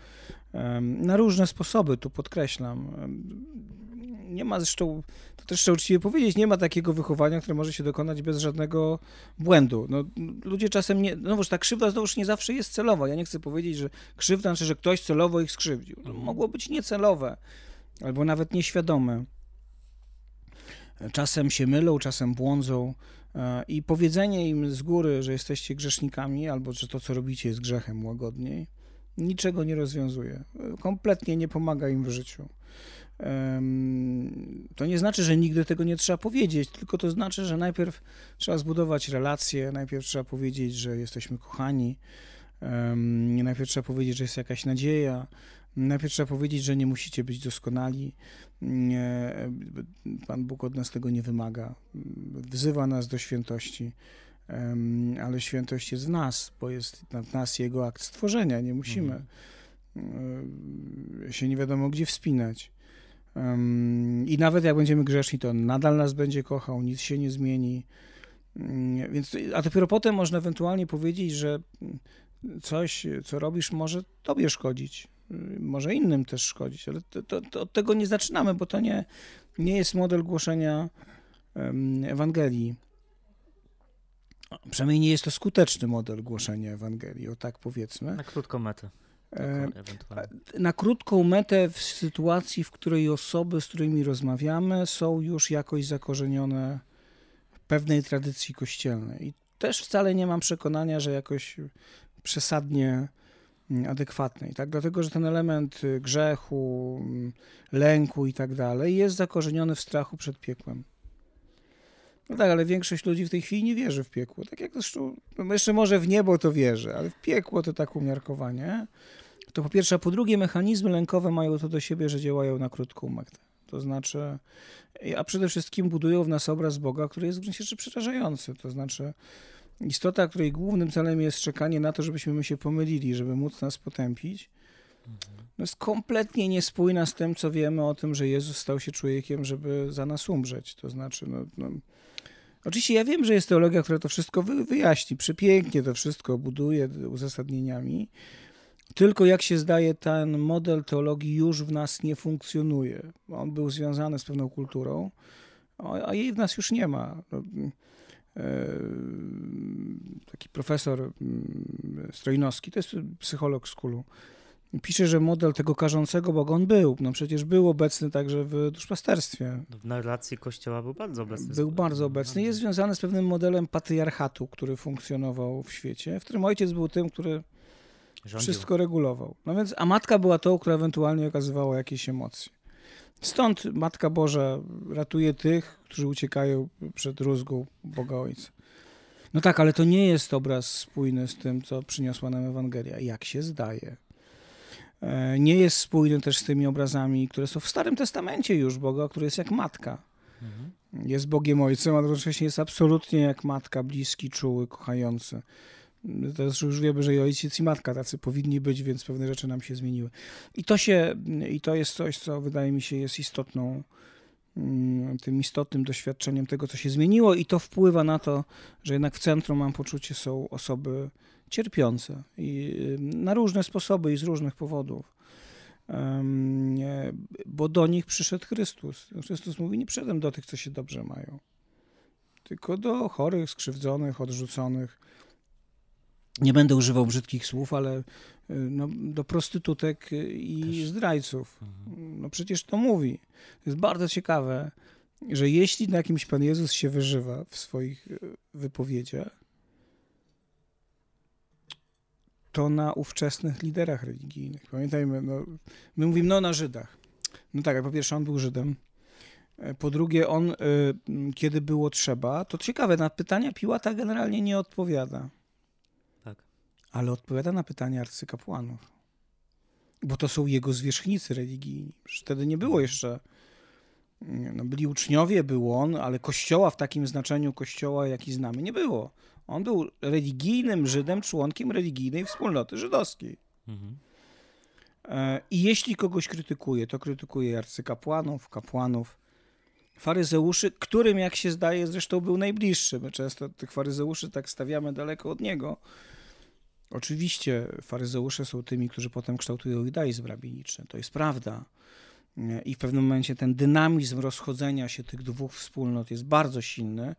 E, na różne sposoby, tu podkreślam nie ma zresztą, to też trzeba uczciwie powiedzieć, nie ma takiego wychowania, które może się dokonać bez żadnego błędu. No, ludzie czasem nie, no ta krzywda znowuż nie zawsze jest celowa. Ja nie chcę powiedzieć, że krzywda znaczy, że ktoś celowo ich skrzywdził. No, mhm. mogło być niecelowe, albo nawet nieświadome. Czasem się mylą, czasem błądzą. E, I powiedzenie im z góry, że jesteście grzesznikami, albo że to, co robicie, jest grzechem łagodniej, niczego nie rozwiązuje. Kompletnie nie pomaga im w życiu. To nie znaczy, że nigdy tego nie trzeba powiedzieć, tylko to znaczy, że najpierw trzeba zbudować relacje, najpierw trzeba powiedzieć, że jesteśmy kochani, najpierw trzeba powiedzieć, że jest jakaś nadzieja, najpierw trzeba powiedzieć, że nie musicie być doskonali. Pan Bóg od nas tego nie wymaga. Wzywa nas do świętości, ale świętość jest w nas, bo jest w nas Jego akt stworzenia. Nie musimy mhm. się nie wiadomo gdzie wspinać. I nawet jak będziemy grzeszni, to nadal nas będzie kochał, nic się nie zmieni. Mm, więc, a dopiero potem można ewentualnie powiedzieć, że coś, co robisz, może tobie szkodzić, może innym też szkodzić, ale to, to, to od tego nie zaczynamy, bo to nie, nie jest model głoszenia Ewangelii. Przynajmniej nie jest to skuteczny model głoszenia Ewangelii, o tak powiedzmy. Na krótką metę. E, na krótką metę w sytuacji, w której osoby, z którymi rozmawiamy, są już jakoś zakorzenione w pewnej tradycji kościelnej. I też wcale nie mam przekonania, że jakoś przesadnie mm, adekwatnej, tak? Dlatego, że ten element grzechu, mm, lęku i tak dalej jest zakorzeniony w strachu przed piekłem. No tak, ale większość ludzi w tej chwili nie wierzy w piekło. Tak jak zresztą, no jeszcze może w niebo to wierzy, ale w piekło to tak umiarkowanie to po pierwsze, a po drugie mechanizmy lękowe mają to do siebie, że działają na krótką metę. To znaczy, a przede wszystkim budują w nas obraz Boga, który jest w gruncie rzeczy przerażający. To znaczy, istota, której głównym celem jest czekanie na to, żebyśmy my się pomylili, żeby móc nas potępić, no jest kompletnie niespójna z tym, co wiemy o tym, że Jezus stał się człowiekiem, żeby za nas umrzeć. To znaczy, no, no Oczywiście ja wiem, że jest teologia, która to wszystko wyjaśni, przepięknie to wszystko buduje uzasadnieniami, tylko jak się zdaje, ten model teologii już w nas nie funkcjonuje. On był związany z pewną kulturą, a jej w nas już nie ma. No, taki profesor Strojnowski, to jest psycholog z Kulu, pisze, że model tego karzącego Boga on był. No przecież był obecny także w duszpasterstwie. W narracji Kościoła był bardzo obecny. Był bardzo obecny. Jest związany z pewnym modelem patriarchatu, który funkcjonował w świecie, w którym ojciec był tym, który Rządził. wszystko regulował. No więc, a matka była tą, która ewentualnie okazywała jakieś emocje. Stąd Matka Boża ratuje tych, którzy uciekają przed rózgą Boga Ojca. No tak, ale to nie jest obraz spójny z tym, co przyniosła nam Ewangelia. Jak się zdaje. E, nie jest spójny też z tymi obrazami, które są w Starym Testamencie już Boga, który jest jak matka. Mhm. Jest Bogiem Ojcem, a jednocześnie jest absolutnie jak matka, bliski, czuły, kochający. Teraz już wiemy, że i ojciec i matka tacy powinni być, więc pewne rzeczy nam się zmieniły. I to się, i to jest coś, co wydaje mi się jest istotną, mm, tym istotnym doświadczeniem tego, co się zmieniło i to wpływa na to, że jednak w centrum mam poczucie są osoby cierpiące i y, na różne sposoby i z różnych powodów. Bo do nich przyszedł Chrystus. Chrystus mówi, nie przyszedłem do tych, co się dobrze mają, tylko do chorych, skrzywdzonych, odrzuconych. Nie będę używał brzydkich słów, ale y, no, do prostytutek i Też. zdrajców. Mhm. No przecież to mówi. To jest bardzo ciekawe, że jeśli na kimś Pan Jezus się wyżywa w swoich y, wypowiedziach, to na ówczesnych liderach religijnych. Pamiętajmy, no, my mówimy no na Żydach. No tak, po pierwsze on był Żydem. E, po drugie, on, y, kiedy było trzeba, to ciekawe, na pytania Piłata generalnie nie odpowiada. Ale odpowiada na pytania arcykapłanów. Bo to są jego zwierzchnicy religijni. Przecież wtedy nie było jeszcze. No, byli uczniowie, był on, ale kościoła w takim znaczeniu kościoła, jaki znamy, nie było. On był religijnym Żydem, członkiem religijnej wspólnoty żydowskiej. Mhm. E, I jeśli kogoś krytykuje, to krytykuje arcykapłanów, kapłanów, faryzeuszy, którym, jak się zdaje, zresztą był najbliższy. My często tych faryzeuszy tak stawiamy daleko od niego. Oczywiście faryzeusze są tymi, którzy potem kształtują judaizm rabiniczny. To jest prawda. I w pewnym momencie ten dynamizm rozchodzenia się tych dwóch wspólnot jest bardzo silny.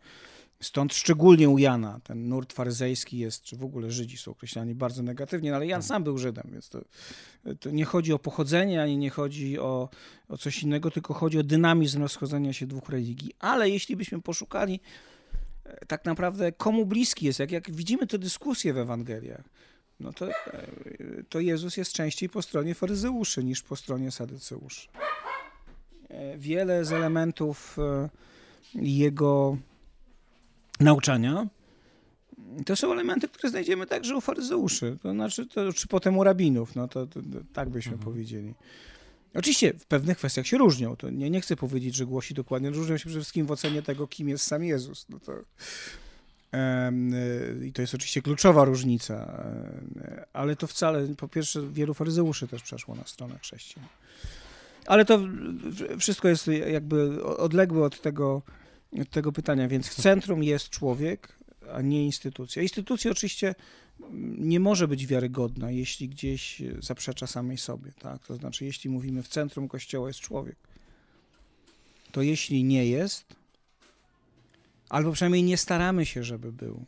Stąd szczególnie u Jana ten nurt faryzejski jest, czy w ogóle Żydzi są określani bardzo negatywnie, no ale Jan sam był Żydem, więc to, to, nie chodzi o pochodzenie, ani nie chodzi o, o coś innego, tylko chodzi o dynamizm rozchodzenia się dwóch religii. Ale jeśli byśmy poszukali tak naprawdę komu bliski jest, jak, jak widzimy tę dyskusję w Ewangeliach, no to, e, to Jezus jest częściej po stronie faryzeuszy niż po stronie sadyceuszy. E, wiele z elementów jego nauczania, to są elementy, które znajdziemy także u faryzeuszy, to znaczy, to, czy potem u rabinów, no to, to, to tak byśmy mhm. powiedzieli. Oczywiście w pewnych kwestiach się różnią, to nie, nie chcę powiedzieć, że głosi dokładnie, różnią się przede wszystkim w ocenie tego, kim jest sam Jezus. No to, i to jest oczywiście kluczowa różnica, ale to wcale, po pierwsze, wielu faryzeuszy też przeszło na stronę chrześcijan. Ale to wszystko jest jakby odległe od tego, tego pytania. Więc w centrum jest człowiek, a nie instytucja. Instytucja oczywiście nie może być wiarygodna, jeśli gdzieś zaprzecza samej sobie. Tak? To znaczy, jeśli mówimy w centrum Kościoła jest człowiek, to jeśli nie jest, albo przynajmniej nie staramy się, żeby był,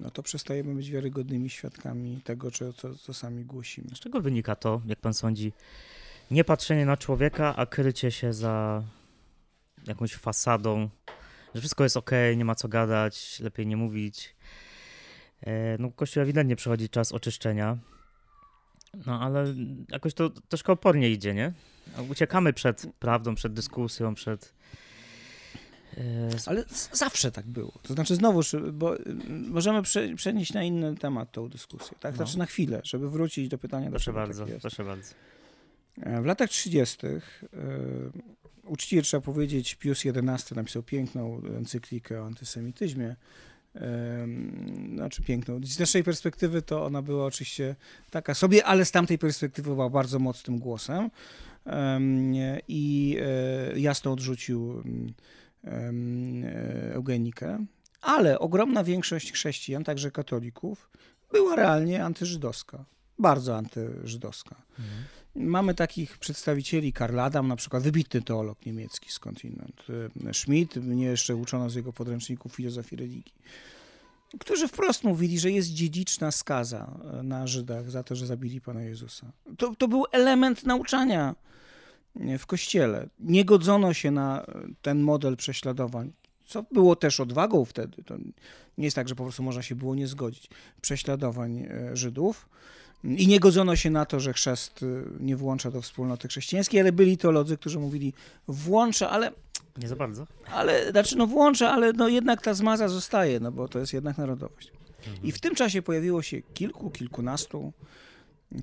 no to przestajemy być wiarygodnymi świadkami tego, co, co sami głosimy. Z czego wynika to, jak pan sądzi, nie patrzenie na człowieka, a krycie się za jakąś fasadą, że wszystko jest ok, nie ma co gadać, lepiej nie mówić. E, no, Kościół ewidentnie przechodzi czas oczyszczenia. No ale jakoś to troszkę opornie idzie, nie? Uciekamy przed prawdą, przed dyskusją, przed. E, ale zawsze tak było. To znaczy, znowuż, bo możemy przenieść na inny temat tą dyskusję, tak? No. Znaczy na chwilę, żeby wrócić do pytania. Proszę bardzo, tak proszę bardzo. W latach 30 uczciwie trzeba powiedzieć, Pius XI napisał piękną encyklikę o antysemityzmie. Znaczy piękną. Z naszej perspektywy to ona była oczywiście taka sobie, ale z tamtej perspektywy była bardzo mocnym głosem i e, jasno odrzucił eugenikę. Ale ogromna większość chrześcijan, także katolików, była realnie antyżydowska. Bardzo antyżydowska. Mhm. Mamy takich przedstawicieli, Karl Adam, na przykład wybitny teolog niemiecki skądinąd, e, Schmidt, mnie jeszcze uczono z jego podręczników filozofii religii, którzy wprost mówili, że jest dziedziczna skaza e, na Żydach za to, że zabili Pana Jezusa. To, to był element nauczania w Kościele. Nie godzono się na ten model prześladowań, co było też odwagą wtedy. To nie jest tak, że po prostu można się było nie zgodzić. Prześladowań e, Żydów. I nie godzono się na to, że chrzest y, nie włącza do wspólnoty chrześcijańskiej, ale byli teolodzy, którzy mówili włącza, ale... Nie za bardzo. Ale, znaczy no włącza, ale no jednak ta zmaza zostaje, no bo to jest jednak narodowość. Mhm. I w tym czasie pojawiło się kilku, kilkunastu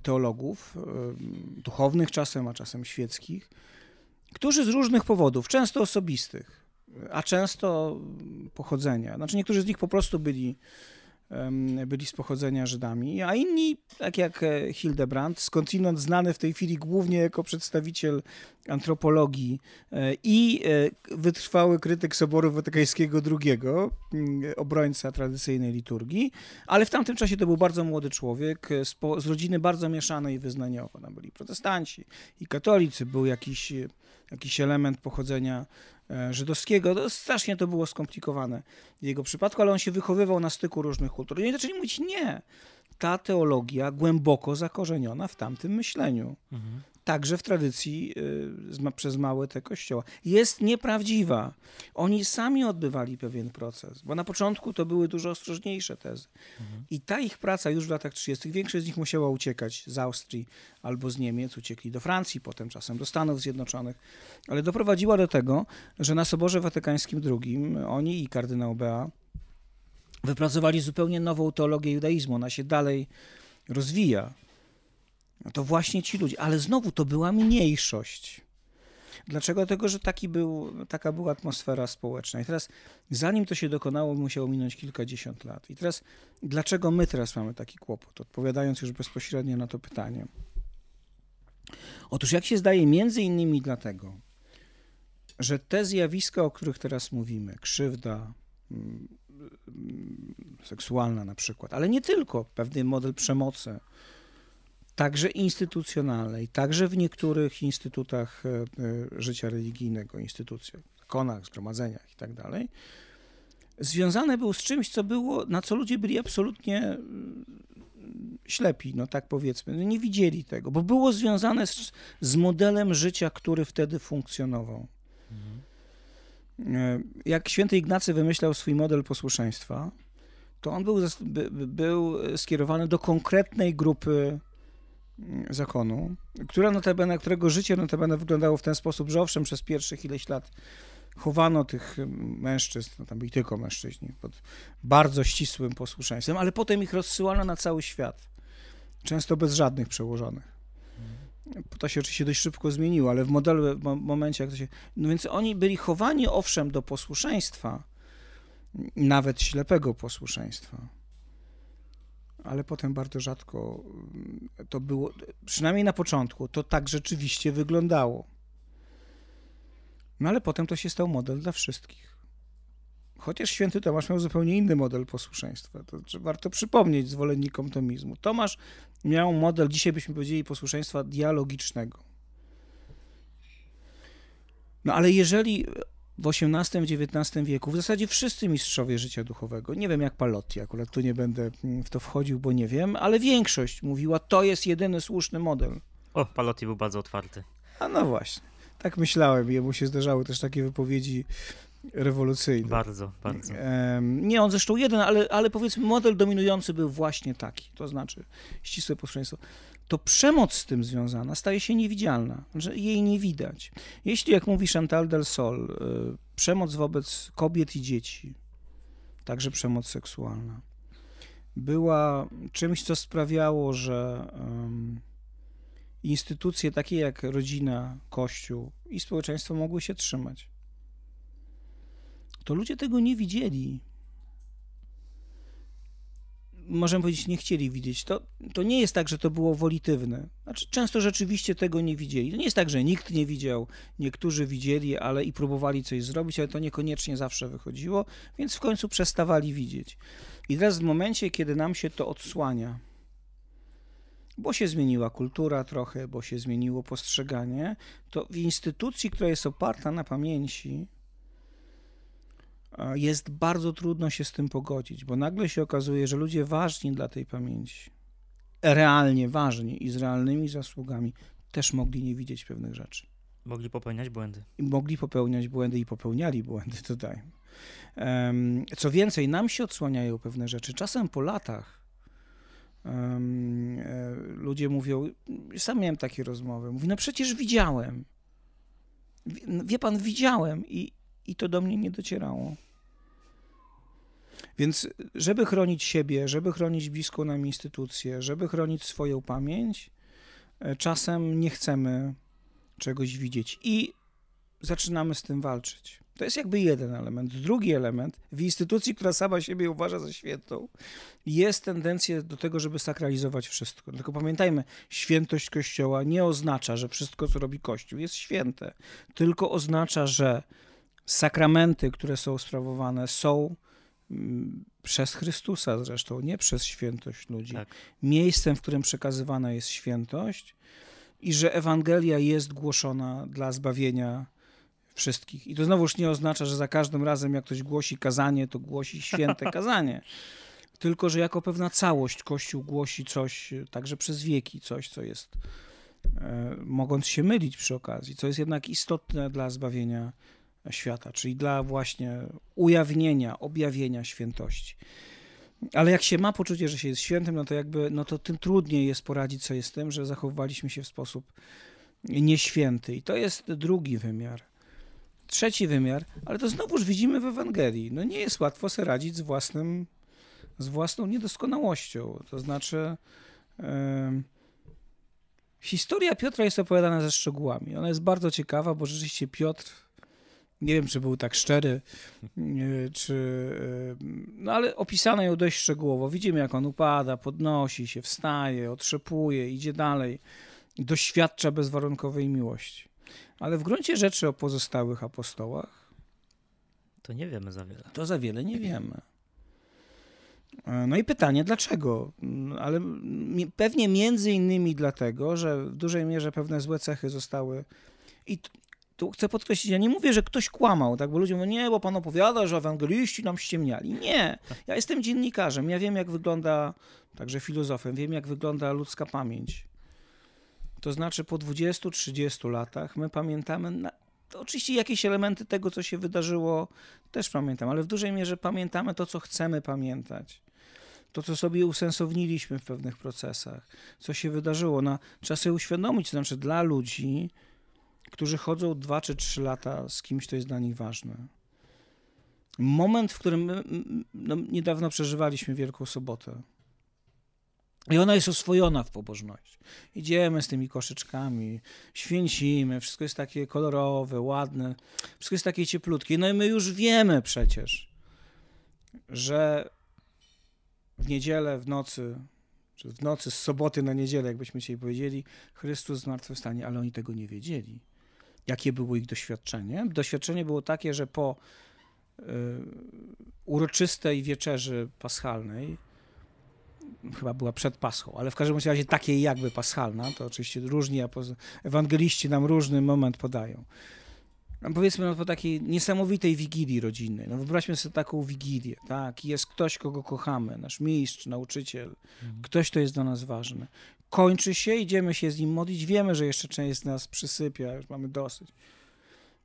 teologów, y, duchownych czasem, a czasem świeckich, którzy z różnych powodów, często osobistych, a często pochodzenia, znaczy niektórzy z nich po prostu byli byli z pochodzenia Żydami, a inni, tak jak e, Hildebrand, skądinąd znany w tej chwili głównie jako przedstawiciel antropologii e, i e, wytrwały krytyk Soboru Watykańskiego II, obrońca tradycyjnej liturgii, ale w tamtym czasie to był bardzo młody człowiek z, z rodziny bardzo mieszanej wyznaniowo. Tam byli protestanci i katolicy, był jakiś, jakiś element pochodzenia żydowskiego. No, strasznie to było skomplikowane w jego przypadku, ale on się wychowywał na styku różnych kultur. I oni zaczęli mówić, nie, ta teologia głęboko zakorzeniona w tamtym myśleniu. Mhm także w tradycji y, przez małe te kościoła. Jest nieprawdziwa. Oni sami odbywali pewien proces, bo na początku to były dużo ostrożniejsze tezy. Mhm. I ta ich praca już w latach 30., większość z nich musiała uciekać z Austrii albo z Niemiec, uciekli do Francji, potem czasem do Stanów Zjednoczonych, ale doprowadziła do tego, że na Soborze Watykańskim II oni i kardynał Bea wypracowali zupełnie nową teologię judaizmu. Ona się dalej rozwija. No to właśnie ci ludzie, ale znowu to była mniejszość. Dlaczego? Dlatego, że taki był, taka była atmosfera społeczna. I teraz, zanim to się dokonało, musiało minąć kilkadziesiąt lat. I teraz, dlaczego my teraz mamy taki kłopot? Odpowiadając już bezpośrednio na to pytanie. Otóż, jak się zdaje, między innymi dlatego, że te zjawiska, o których teraz mówimy, krzywda mm, mm, seksualna na przykład, ale nie tylko, pewny model przemocy, także instytucjonalnej, także w niektórych instytutach e, e, życia religijnego, instytucjach, zakonach, zgromadzeniach i tak dalej, związane był z czymś, co było, na co ludzie byli absolutnie mm, ślepi, no tak powiedzmy, no nie widzieli tego, bo było związane z, z modelem życia, który wtedy funkcjonował. Mhm. Jak święty Ignacy wymyślał swój model posłuszeństwa, to on był, był skierowany do konkretnej grupy zakonu, która notabene, którego życie notabene wyglądało w ten sposób, że owszem, przez pierwszych ileś lat chowano tych mężczyzn, no tam byli tylko mężczyźni, pod bardzo ścisłym posłuszeństwem, ale potem ich rozsyłano na cały świat, często bez żadnych przełożonych. To się oczywiście dość szybko zmieniło, ale w modelu, w momencie, jak to się... No więc oni byli chowani, owszem, do posłuszeństwa, nawet ślepego posłuszeństwa, ale potem bardzo rzadko mm, to było, przynajmniej na początku, to tak rzeczywiście wyglądało. No ale potem to się stał model dla wszystkich. Chociaż święty Tomasz miał zupełnie inny model posłuszeństwa. To warto przypomnieć zwolennikom tomizmu. Tomasz miał model, dzisiaj byśmy powiedzieli, posłuszeństwa dialogicznego. No ale jeżeli w XVIII, XIX wieku w zasadzie wszyscy mistrzowie życia duchowego, nie wiem jak Palotti, akurat tu nie będę mm, w to wchodził, bo nie wiem, ale większość mówiła, to jest jedyny słuszny model. O, Palotti był bardzo otwarty. A no właśnie, tak myślałem, jemu się zdarzały też takie wypowiedzi rewolucyjne. Bardzo, bardzo. Nie on zresztą jeden, ale, ale powiedzmy model dominujący był właśnie taki, to znaczy ścisłe posłuszeństwo to przemoc z tym związana staje się niewidzialna, że jej nie widać. Jeśli, jak mówi Chantal del Sol, y, przemoc wobec kobiet i dzieci, także przemoc seksualna, była czymś, co sprawiało, że um, instytucje takie jak rodzina, kościół i społeczeństwo mogły się trzymać, to ludzie tego nie widzieli możemy powiedzieć, nie chcieli widzieć. To, to nie jest tak, że to było wolitywne. Znaczy, często rzeczywiście tego nie widzieli. To nie jest tak, że nikt nie widział, niektórzy widzieli, ale i próbowali coś zrobić, ale to niekoniecznie zawsze wychodziło, więc w końcu przestawali widzieć. I teraz w momencie, kiedy nam się to odsłania, bo się zmieniła kultura trochę, bo się zmieniło postrzeganie, to w instytucji, która jest oparta na pamięci, jest bardzo trudno się z tym pogodzić, bo nagle się okazuje, że ludzie ważni dla tej pamięci, realnie ważni i z realnymi zasługami, też mogli nie widzieć pewnych rzeczy. Mogli popełniać błędy. I mogli popełniać błędy i popełniali błędy, tutaj. Co więcej, nam się odsłaniają pewne rzeczy. Czasem po latach um, ludzie mówią, sam miałem takie rozmowy, mówi, no przecież widziałem. Wie pan, widziałem i, i to do mnie nie docierało. Więc żeby chronić siebie, żeby chronić bliską nam instytucję, żeby chronić swoją pamięć, e, czasem nie chcemy czegoś widzieć i zaczynamy z tym walczyć. To jest jakby jeden element. Drugi element, w instytucji, która sama siebie uważa za świętą, jest tendencja do tego, żeby sakralizować wszystko. Tylko pamiętajmy, świętość Kościoła nie oznacza, że wszystko, co robi Kościół, jest święte, tylko oznacza, że sakramenty, które są sprawowane, są mm, przez Chrystusa zresztą, nie przez świętość ludzi, tak. miejscem, w którym przekazywana jest świętość i że Ewangelia jest głoszona dla zbawienia wszystkich. I to znowuż nie oznacza, że za każdym razem, jak ktoś głosi kazanie, to głosi święte *laughs* kazanie. Tylko, że jako pewna całość Kościół głosi coś, także przez wieki, coś, co jest, e, mogąc się mylić przy okazji, co jest jednak istotne dla zbawienia świata, czyli dla właśnie ujawnienia, objawienia świętości. Ale jak się ma poczucie, że się jest świętym, no to jakby, no to tym trudniej jest poradzić sobie z tym, że zachowywaliśmy się w sposób nieświęty. I to jest drugi wymiar. Trzeci wymiar, ale to znowuż widzimy w Ewangelii. No nie jest łatwo sobie radzić z, własnym, z własną niedoskonałością. To znaczy, yy, historia Piotra jest opowiadana ze szczegółami. Ona jest bardzo ciekawa, bo rzeczywiście Piotr, nie wiem, czy był tak szczery, czy, no ale opisano ją dość szczegółowo. Widzimy, jak on upada, podnosi się, wstaje, otrzepuje, idzie dalej, doświadcza bezwarunkowej miłości. Ale w gruncie rzeczy o pozostałych apostołach to nie wiemy za wiele. To za wiele nie wiemy. E, no i pytanie, dlaczego? Mm, ale pewnie między innymi dlatego, że w dużej mierze pewne złe cechy zostały. I tu chcę podkreślić, ja nie mówię, że ktoś kłamał, tak? bo ludzie mówią, nie, bo pan opowiada, że ewangeliści nam ściemniali. Nie, ja jestem dziennikarzem, ja wiem, jak wygląda, także filozofem, wiem, jak wygląda ludzka pamięć. To znaczy po 20-30 latach my pamiętamy, na, oczywiście jakieś elementy tego, co się wydarzyło, też pamiętam, ale w dużej mierze pamiętamy to, co chcemy pamiętać. To, co sobie usensowniliśmy w pewnych procesach, co się wydarzyło. No, trzeba sobie uświadomić, to znaczy dla ludzi, którzy chodzą dwa czy trzy lata z kimś, to jest dla nich ważne. Moment, w którym my, no, niedawno przeżywaliśmy Wielką Sobotę. I ona jest oswojona w pobożności. Idziemy z tymi koszyczkami, święcimy, wszystko jest takie kolorowe, ładne, wszystko jest takie cieplutkie. No i my już wiemy przecież, że w niedzielę, w nocy, czy w nocy z soboty na niedzielę, jakbyśmy dzisiaj powiedzieli, Chrystus zmartwychwstanie, ale oni tego nie wiedzieli. Jakie było ich doświadczenie? Doświadczenie było takie, że po y, uroczystej wieczerzy paschalnej chyba była przed Paschą, ale w każdym razie takiej jakby paschalna, to oczywiście różni ewangeliści nam różny moment podają. No powiedzmy no, po takiej niesamowitej wigilii rodzinnej. No wyobraźmy sobie taką wigilię, tak? Jest ktoś, kogo kochamy, nasz mistrz, nauczyciel, mhm. ktoś, kto jest dla nas ważny. Kończy się, idziemy się z nim modlić, wiemy, że jeszcze część z nas przysypia, już mamy dosyć.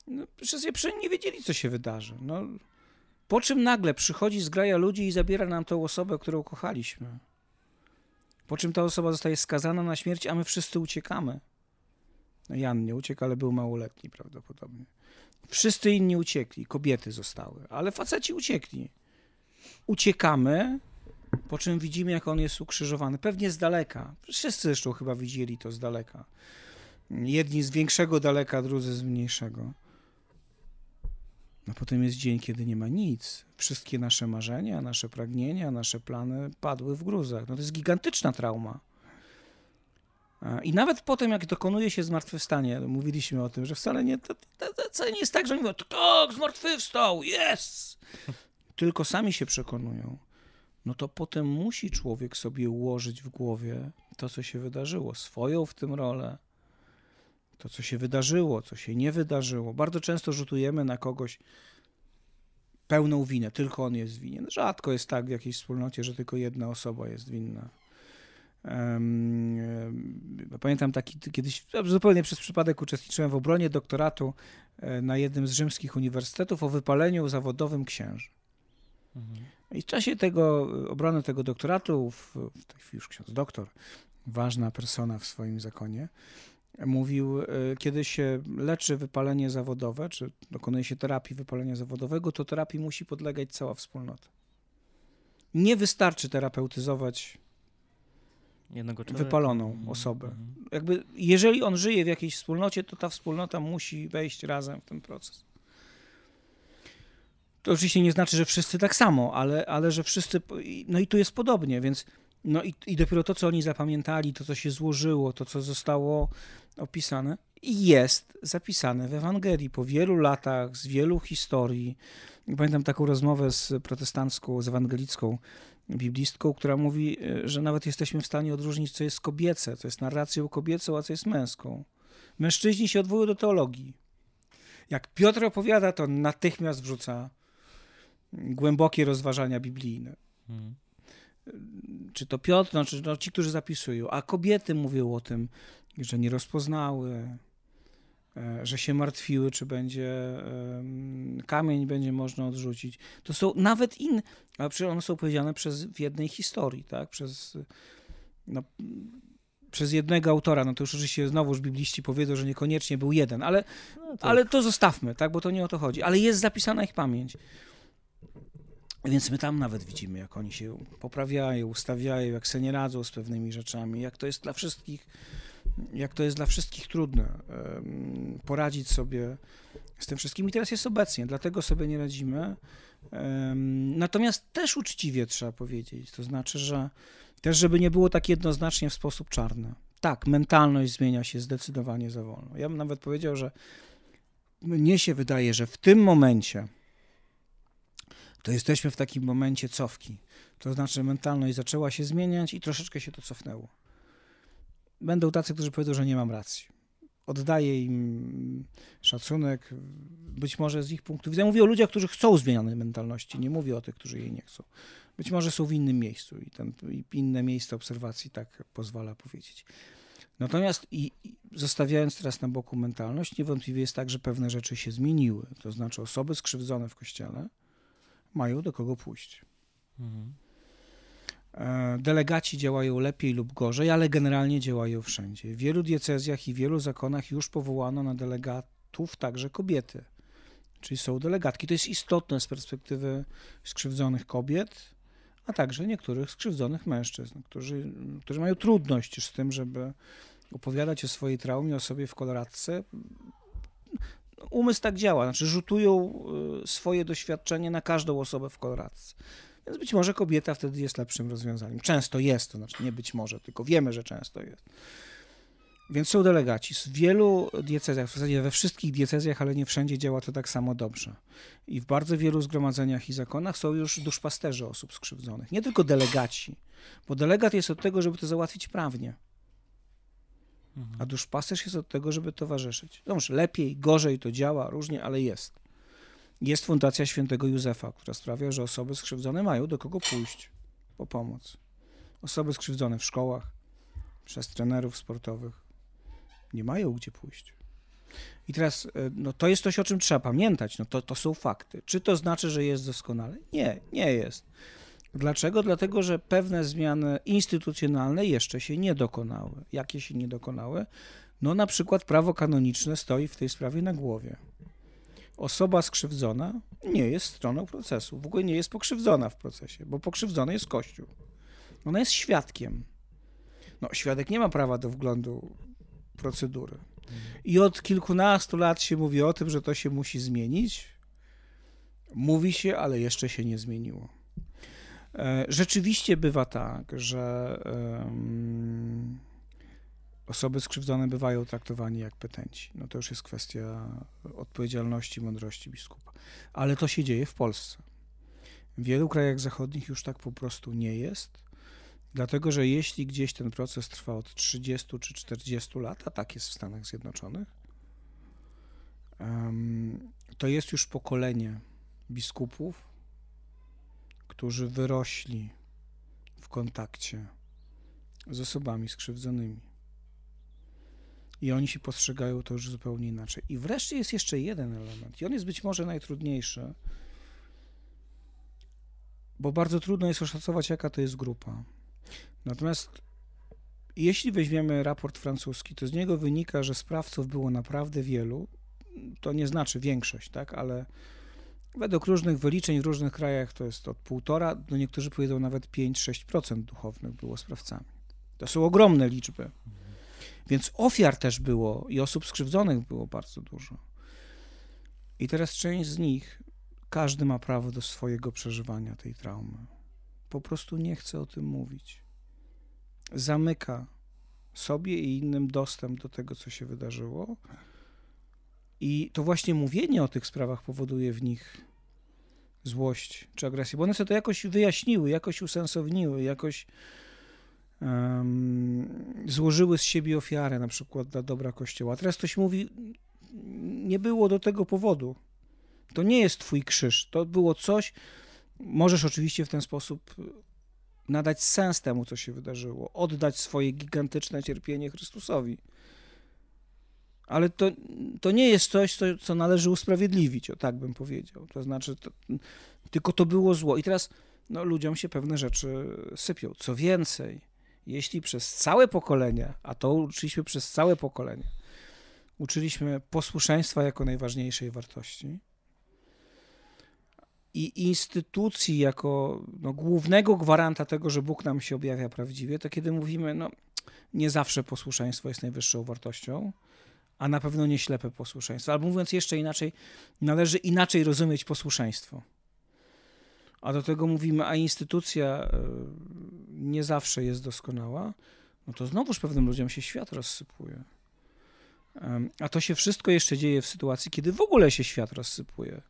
No, wszyscy nie wiedzieli, co się wydarzy. No, po czym nagle przychodzi zgraja ludzi i zabiera nam tą osobę, którą kochaliśmy. Po czym ta osoba zostaje skazana na śmierć, a my wszyscy uciekamy. No Jan nie uciekł, ale był małoletni prawdopodobnie. Wszyscy inni uciekli, kobiety zostały, ale faceci uciekli. Uciekamy, po czym widzimy, jak on jest ukrzyżowany. Pewnie z daleka. Wszyscy zresztą chyba widzieli to z daleka. Jedni z większego daleka, drudzy z mniejszego. A potem jest dzień, kiedy nie ma nic. Wszystkie nasze marzenia, nasze pragnienia, nasze plany padły w gruzach. No to jest gigantyczna trauma. I nawet potem, jak dokonuje się zmartwychwstanie, mówiliśmy o tym, że wcale nie, to, to, to nie jest tak, że oni mówią, tak, zmartwychwstał, jest! *laughs* Tylko sami się przekonują, no to potem musi człowiek sobie ułożyć w głowie to, co się wydarzyło, swoją w tym rolę, to, co się wydarzyło, co się nie wydarzyło. Bardzo często rzutujemy na kogoś pełną winę, tylko on jest winien. Rzadko jest tak w jakiejś wspólnocie, że tylko jedna osoba jest winna. Pamiętam taki kiedyś, zupełnie przez przypadek uczestniczyłem w obronie doktoratu e, na jednym z rzymskich uniwersytetów o wypaleniu zawodowym księży. Mhm. I w czasie tego obrony tego doktoratu, w, w tej chwili już ksiądz doktor, ważna persona w swoim zakonie, mówił, e, kiedy się leczy wypalenie zawodowe, czy dokonuje się terapii wypalenia zawodowego, to terapii musi podlegać cała wspólnota. Nie wystarczy terapeutyzować wypaloną mhm. osobę. Mhm. Jakby, jeżeli on żyje w jakiejś wspólnocie, to ta wspólnota musi wejść razem w ten proces. To oczywiście nie znaczy, że wszyscy tak samo, ale, ale że wszyscy. No i tu jest podobnie, więc. No i, i dopiero to, co oni zapamiętali, to, co się złożyło, to, co zostało opisane, jest zapisane w Ewangelii po wielu latach, z wielu historii. Pamiętam taką rozmowę z protestancką, z ewangelicką biblistką, która mówi, e, że nawet jesteśmy w stanie odróżnić, co jest kobiece, co jest narracją kobiecą, a co jest męską. Mężczyźni się odwołują do teologii. Jak Piotr opowiada, to natychmiast wrzuca głębokie rozważania biblijne. Hmm. Czy to Piotr, no, czy no, ci, którzy zapisują, a kobiety mówią o tym, że nie rozpoznały, E, że się martwiły, czy będzie kamień będzie można odrzucić. To są nawet inne, ale przecież one są powiedziane przez, w jednej historii, tak? Przez, no, przez jednego autora. No to już oczywiście znowuż bibliści powiedzą, że niekoniecznie był jeden, ale, no to... ale to zostawmy, tak? Bo to nie o to chodzi. Ale jest zapisana ich pamięć. Więc my tam nawet widzimy, jak oni się poprawiają, ustawiają, jak sobie nie radzą z pewnymi rzeczami, jak to jest dla wszystkich jak to jest dla wszystkich trudne poradzić sobie z tym wszystkim. I teraz jest obecnie, dlatego sobie nie radzimy. Natomiast też uczciwie trzeba powiedzieć, to znaczy, że też, żeby nie było tak jednoznacznie w sposób czarny. Tak, mentalność zmienia się zdecydowanie za wolno. Ja bym nawet powiedział, że mnie się wydaje, że w tym momencie to jesteśmy w takim momencie cofki. To znaczy, mentalność zaczęła się zmieniać i troszeczkę się to cofnęło będą tacy, którzy powiedzą, że nie mam racji. Oddaję im szacunek, być może z ich punktu widzenia. Mówię o ludziach, którzy chcą zmiany mentalności, nie mówię o tych, którzy jej nie chcą. Być może są w innym miejscu i, ten, i inne miejsce obserwacji tak pozwala powiedzieć. Natomiast i, i zostawiając teraz na boku mentalność, niewątpliwie jest tak, że pewne rzeczy się zmieniły. To znaczy osoby skrzywdzone w kościele mają do kogo pójść. Mhm. E, delegaci działają lepiej lub gorzej, ale generalnie działają wszędzie. W wielu diecezjach i wielu zakonach już powołano na delegatów także kobiety, czyli są delegatki. To jest istotne z perspektywy skrzywdzonych kobiet, a także niektórych skrzywdzonych mężczyzn, którzy, którzy mają trudność z tym, żeby opowiadać o swojej traumie, o sobie w koloradce. Umysł tak działa, znaczy rzutują e, swoje doświadczenie na każdą osobę w koloradce. Więc być może kobieta wtedy jest lepszym rozwiązaniem. Często jest, to znaczy nie być może, tylko wiemy, że często jest. Więc są delegaci. W wielu diecezjach, w zasadzie we wszystkich diecezjach, ale nie wszędzie działa to tak samo dobrze. I w bardzo wielu zgromadzeniach i zakonach są już duszpasterze osób skrzywdzonych. Nie tylko delegaci, bo delegat jest od tego, żeby to załatwić prawnie. A duszpasterz jest od tego, żeby towarzyszyć. Dobrze, lepiej, gorzej to działa, różnie, ale jest jest Fundacja Świętego Józefa, która sprawia, że osoby skrzywdzone mają do kogo pójść po pomoc. Osoby skrzywdzone w szkołach, przez trenerów sportowych nie mają gdzie pójść. I teraz e, no, to jest coś, o czym trzeba pamiętać. No, to, to są fakty. Czy to znaczy, że jest doskonale? Nie, nie jest. Dlaczego? Dlatego, że pewne zmiany instytucjonalne jeszcze się nie dokonały. Jakie się nie dokonały? No na przykład prawo kanoniczne stoi w tej sprawie na głowie osoba skrzywdzona nie jest stroną procesu. W ogóle nie jest pokrzywdzona w procesie, bo pokrzywdzony jest Kościół. Ona jest świadkiem. No, świadek nie ma prawa do wglądu procedury. I od kilkunastu lat się mówi o tym, że to się musi zmienić. Mówi się, ale jeszcze się nie zmieniło. E, rzeczywiście bywa tak, że osoby skrzywdzone bywają traktowane jak petenci. No to już jest kwestia odpowiedzialności, mądrości biskupa. Ale to się dzieje w Polsce. W wielu krajach zachodnich już tak po prostu nie jest, dlatego że jeśli gdzieś ten proces trwa od 30 czy 40 lat, a tak jest w Stanach Zjednoczonych, to jest już pokolenie biskupów, którzy wyrośli w kontakcie z osobami skrzywdzonymi. I oni się postrzegają to już zupełnie inaczej. I wreszcie jest jeszcze jeden element, i on jest być może najtrudniejszy, bo bardzo trudno jest oszacować, jaka to jest grupa. Natomiast jeśli weźmiemy raport francuski, to z niego wynika, że sprawców było naprawdę wielu. To nie znaczy większość, tak, ale według różnych wyliczeń w różnych krajach to jest od półtora, do niektórzy powiedzą nawet 5-6% duchownych było sprawcami. To są ogromne liczby. Więc ofiar też było i osób skrzywdzonych było bardzo dużo. I teraz część z nich, każdy ma prawo do swojego przeżywania tej traumy. Po prostu nie chce o tym mówić. Zamyka sobie i innym dostęp do tego, co się wydarzyło. I to właśnie mówienie o tych sprawach powoduje w nich złość czy agresję, bo one sobie to jakoś wyjaśniły, jakoś usensowniły, jakoś um, złożyły z siebie ofiarę na przykład dla dobra Kościoła. A teraz ktoś mówi, nie było do tego powodu. To nie jest twój krzyż. To było coś, możesz oczywiście w ten sposób nadać sens temu, co się wydarzyło, oddać swoje gigantyczne cierpienie Chrystusowi. Ale to, to nie jest coś, co, co należy usprawiedliwić, o tak bym powiedział. To znaczy, to, tylko to było zło. I teraz no, ludziom się pewne rzeczy sypią. Co więcej, jeśli przez całe pokolenia, a to uczyliśmy przez całe pokolenia, uczyliśmy posłuszeństwa jako najważniejszej wartości i instytucji jako no, głównego gwaranta tego, że Bóg nam się objawia prawdziwie, to kiedy mówimy, no nie zawsze posłuszeństwo jest najwyższą wartością, a na pewno nie ślepe posłuszeństwo. Albo mówiąc jeszcze inaczej, należy inaczej rozumieć posłuszeństwo. A do tego mówimy, a instytucja e, nie zawsze jest doskonała, no to znowuż pewnym ludziom się świat rozsypuje. A to się wszystko jeszcze dzieje w sytuacji, kiedy w ogóle się świat rozsypuje.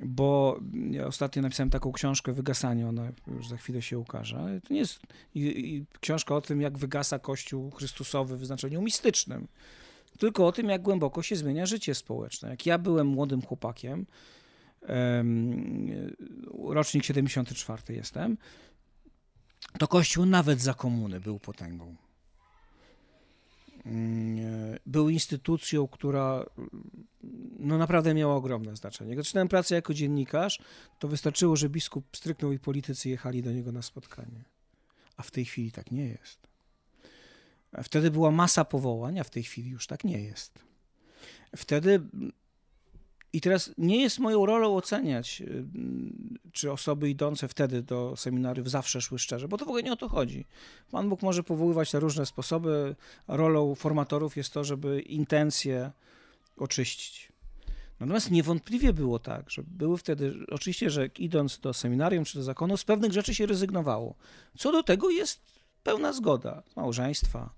Bo ja ostatnio napisałem taką książkę Wygasanie, ona już za chwilę się ukaże. To nie jest i, i książka o tym, jak wygasa Kościół Chrystusowy w znaczeniu mistycznym, tylko o tym, jak głęboko się zmienia życie społeczne. Jak ja byłem młodym chłopakiem, rocznik 74 jestem, to Kościół nawet za komuny był potęgą. Mm, był instytucją, która no naprawdę miała ogromne znaczenie. Gdy zaczynałem pracę jako dziennikarz, to wystarczyło, że biskup stryknął i politycy jechali do niego na spotkanie. A w tej chwili tak nie jest. Wtedy była masa powołań, a w tej chwili już tak nie jest. Wtedy i teraz nie jest moją rolą oceniać, y, czy osoby idące wtedy do seminariów zawsze szły szczerze, bo to w ogóle nie o to chodzi. Pan Bóg może powoływać na różne sposoby. Rolą formatorów jest to, żeby intencje oczyścić. Natomiast niewątpliwie było tak, że były wtedy, oczywiście, że idąc do seminarium czy do zakonu, z pewnych rzeczy się rezygnowało. Co do tego jest pełna zgoda małżeństwa,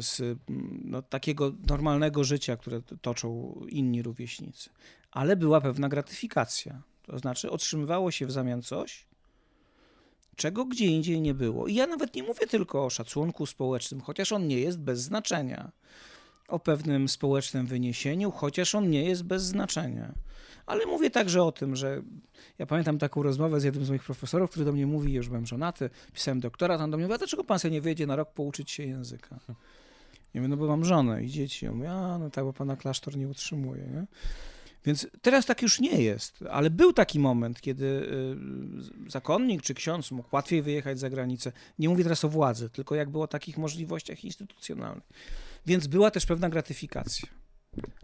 z no, takiego normalnego życia, które toczą inni rówieśnicy. Ale była pewna gratyfikacja. To znaczy, otrzymywało się w zamian coś, czego gdzie indziej nie było. I ja nawet nie mówię tylko o szacunku społecznym, chociaż on nie jest bez znaczenia. O pewnym społecznym wyniesieniu, chociaż on nie jest bez znaczenia. Ale mówię także o tym, że ja pamiętam taką rozmowę z jednym z moich profesorów, który do mnie mówi, już byłem żonaty, pisałem doktorat, on do mnie mówi, dlaczego pan sobie nie wyjdzie na rok pouczyć się języka? Ja mówię, no bo mam żonę i dzieci. Ja mówię, a no tak, bo pana klasztor nie utrzymuje. Nie? Więc teraz tak już nie jest, ale był taki moment, kiedy y, zakonnik czy ksiądz mógł łatwiej wyjechać za granicę. Nie mówię teraz o władzy, tylko jak było o takich możliwościach instytucjonalnych. Więc była też pewna gratyfikacja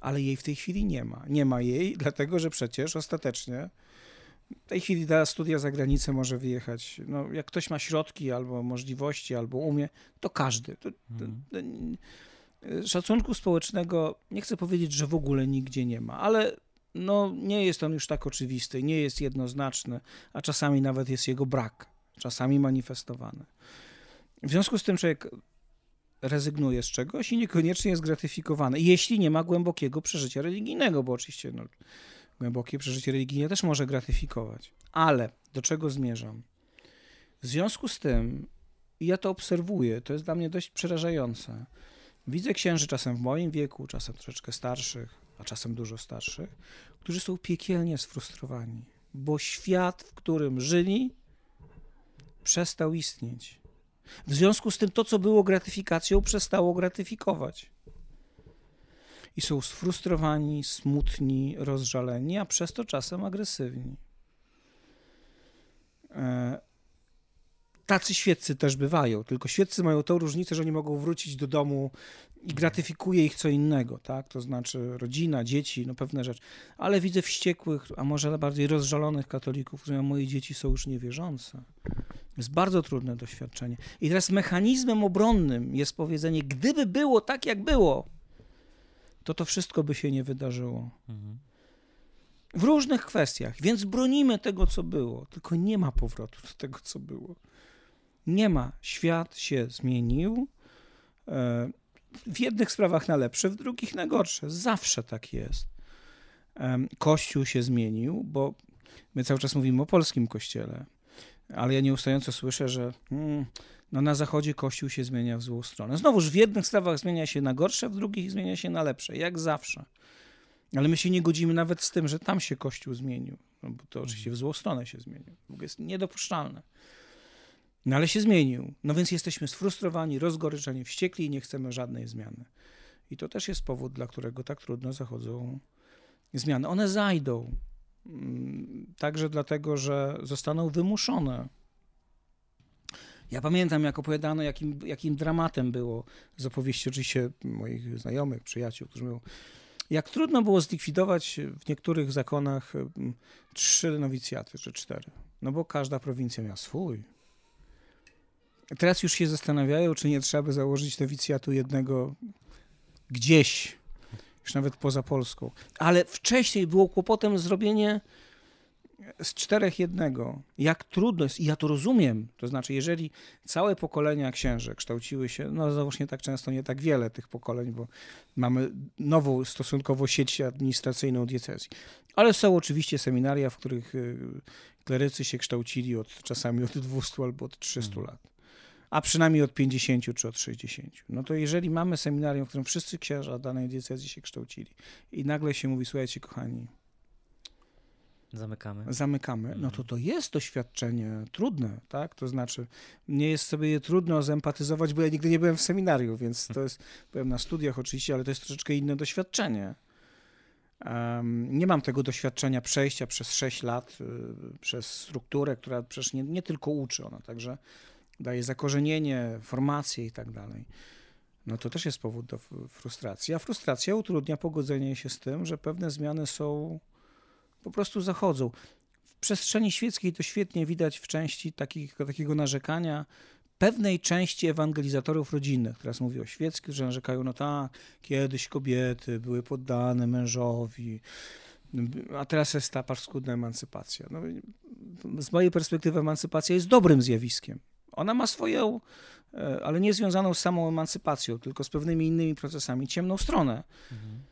ale jej w tej chwili nie ma. Nie ma jej, dlatego że przecież ostatecznie w tej chwili na studia za granicę może wyjechać. No, jak ktoś ma środki albo możliwości, albo umie, to każdy. To, to, mhm. to, szacunku społecznego nie chcę powiedzieć, że w ogóle nigdzie nie ma, ale no, nie jest on już tak oczywisty, nie jest jednoznaczny, a czasami nawet jest jego brak, czasami manifestowany. W związku z tym człowiek rezygnuje z czegoś i niekoniecznie jest gratyfikowany, jeśli nie ma głębokiego przeżycia religijnego, bo oczywiście no, Głębokie przeżycie religijne też może gratyfikować. Ale do czego zmierzam? W związku z tym, ja to obserwuję, to jest dla mnie dość przerażające. Widzę księży czasem w moim wieku, czasem troszeczkę starszych, a czasem dużo starszych, którzy są piekielnie sfrustrowani, bo świat, w którym żyli, przestał istnieć. W związku z tym to, co było gratyfikacją, przestało gratyfikować. I są sfrustrowani, smutni, rozżaleni, a przez to czasem agresywni. E, tacy świeccy też bywają, tylko świeccy mają tą różnicę, że oni mogą wrócić do domu i gratyfikuje ich co innego, tak? To znaczy rodzina, dzieci, no pewne rzeczy. Ale widzę wściekłych, a może bardziej rozżalonych katolików, którzy moje dzieci są już niewierzące. Jest bardzo trudne doświadczenie. I teraz mechanizmem obronnym jest powiedzenie, gdyby było tak, jak było, to to wszystko by się nie wydarzyło. Mhm. W różnych kwestiach. Więc bronimy tego, co było, tylko nie ma powrotu do tego, co było. Nie ma. Świat się zmienił. E, w jednych sprawach na lepsze, w drugich na gorsze. Zawsze tak jest. Kościół się zmienił, bo my cały czas mówimy o polskim kościele, ale ja nieustająco słyszę, że hmm, no na zachodzie kościół się zmienia w złą stronę. Znowuż w jednych sprawach zmienia się na gorsze, w drugich zmienia się na lepsze, jak zawsze. Ale my się nie godzimy nawet z tym, że tam się kościół zmienił, no bo to oczywiście w złą stronę się zmienił. W ogóle jest niedopuszczalne. No ale się zmienił. No więc jesteśmy sfrustrowani, rozgoryczeni, wściekli i nie chcemy żadnej zmiany. I to też jest powód, dla którego tak trudno zachodzą zmiany. One zajdą. Mm, także dlatego, że zostaną wymuszone. Ja pamiętam, jak opowiadano, jakim, jakim dramatem było z opowieści oczywiście moich znajomych, przyjaciół, którzy mówią, jak trudno było zlikwidować w niektórych zakonach mm, trzy nowicjaty, czy cztery. No bo każda prowincja miała swój. Teraz już się zastanawiają, czy nie trzeba by założyć nowicjatu jednego gdzieś, już nawet poza Polską. Ale wcześniej było kłopotem zrobienie z czterech jednego. Jak trudno jest, i ja to rozumiem. To znaczy, jeżeli całe pokolenia księży kształciły się, no załóż nie tak często, nie tak wiele tych pokoleń, bo mamy nową stosunkowo sieć administracyjną diecezji. Ale są oczywiście seminaria, w których y, klerycy się kształcili od czasami od 200 albo od 300 hmm. lat a przynajmniej od 50 czy od 60. No to jeżeli mamy seminarium, w którym wszyscy księża danej diecezji się kształcili i nagle się mówi, słuchajcie kochani, Zamykamy. Zamykamy. No to to jest doświadczenie trudne, tak? To znaczy, nie jest sobie je trudno zempatyzować, bo ja nigdy nie byłem w seminarium, więc to jest, byłem na studiach oczywiście, ale to jest troszeczkę inne doświadczenie. Um, nie mam tego doświadczenia przejścia przez 6 lat, y, przez strukturę, która przecież nie, nie tylko uczy, ona także daje zakorzenienie, formację i tak dalej. No to też jest powód do frustracji. A frustracja utrudnia pogodzenie się z tym, że pewne zmiany są, po prostu zachodzą. W przestrzeni świeckiej to świetnie widać w części takiego narzekania pewnej części ewangelizatorów rodzinnych. Teraz mówię o świeckich, że narzekają, no tak, kiedyś kobiety były poddane mężowi, a teraz jest ta paskudna emancypacja. No, z mojej perspektywy emancypacja jest dobrym zjawiskiem. Ona ma swoją, e, ale nie związaną z samą emancypacją, tylko z pewnymi innymi procesami, ciemną stronę. Mhm.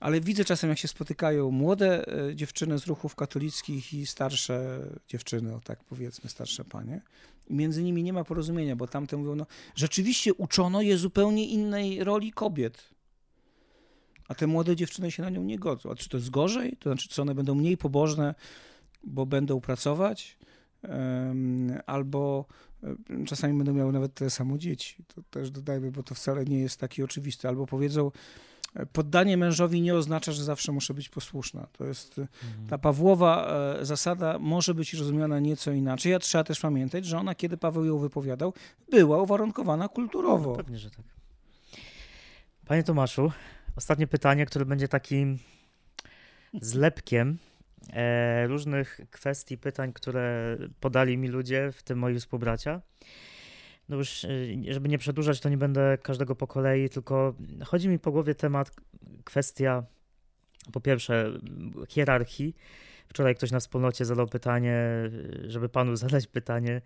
Ale widzę czasem, jak się spotykają młode e, dziewczyny z ruchów katolickich i starsze dziewczyny, o tak powiedzmy, starsze panie. I między nimi nie ma porozumienia, bo tamte mówią, no rzeczywiście uczono je zupełnie innej roli kobiet. A te młode dziewczyny się na nią nie godzą. A czy to jest gorzej? To znaczy, czy one będą mniej pobożne, bo będą pracować? Albo czasami będą miały nawet tyle samo dzieci. To też dodajmy, bo to wcale nie jest takie oczywiste. Albo powiedzą, e, poddanie mężowi nie oznacza, że zawsze muszę być posłuszna. To jest e, mhm. ta Pawłowa e, zasada może być rozumiana nieco inaczej. A trzeba też pamiętać, że ona, kiedy Paweł ją wypowiadał, była uwarunkowana kulturowo. No, pewnie, że tak. Panie Tomaszu, ostatnie pytanie, które będzie takim zlepkiem e, różnych kwestii, pytań, które podali mi ludzie, w tym moi współbracia. No już, e, żeby nie przedłużać, to nie będę każdego po kolei, tylko chodzi mi po głowie temat, kwestia po pierwsze hierarchii. Wczoraj ktoś na wspólnocie zadał pytanie, żeby panu zadać pytanie,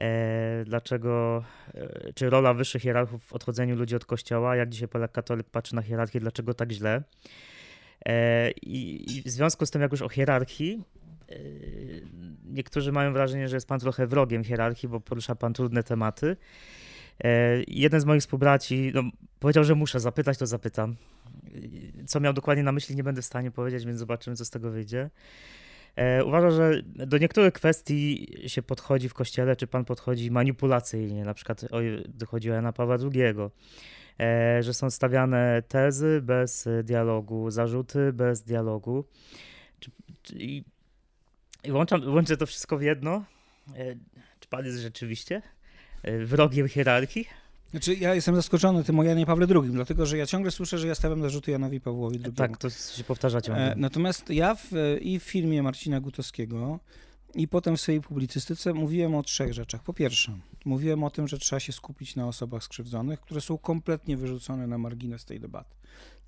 e, dlaczego, e, czy rola wyższych hierarchów w odchodzeniu ludzi od kościoła, jak dzisiaj Polak katolik patrzy na hierarchię, dlaczego tak źle. I, I w związku z tym, jak już o hierarchii, niektórzy mają wrażenie, że jest pan trochę wrogiem hierarchii, bo porusza pan trudne tematy. Jeden z moich współbraci no, powiedział, że muszę zapytać, to zapytam. Co miał dokładnie na myśli, nie będę w stanie powiedzieć, więc zobaczymy, co z tego wyjdzie. E, uważa, że do niektórych kwestii się podchodzi w kościele, czy pan podchodzi manipulacyjnie, na przykład dochodzi o Jana Pawła II, e, że są stawiane tezy bez dialogu, zarzuty bez dialogu. I, łączam, łączę to wszystko w jedno. E, czy pan jest rzeczywiście wrogiem hierarchii? Znaczy, ja jestem zaskoczony tym o Janie Pawle II, dlatego że ja ciągle słyszę, że ja stawiam zarzuty Janowi Pawłowi II. Tak, to się powtarza ciągle. E, natomiast ja w, i w filmie Marcina Gutowskiego, i potem w swojej publicystyce mówiłem o trzech rzeczach. Po pierwsze, mówiłem o tym, że trzeba się skupić na osobach skrzywdzonych, które są kompletnie wyrzucone na margines tej debaty.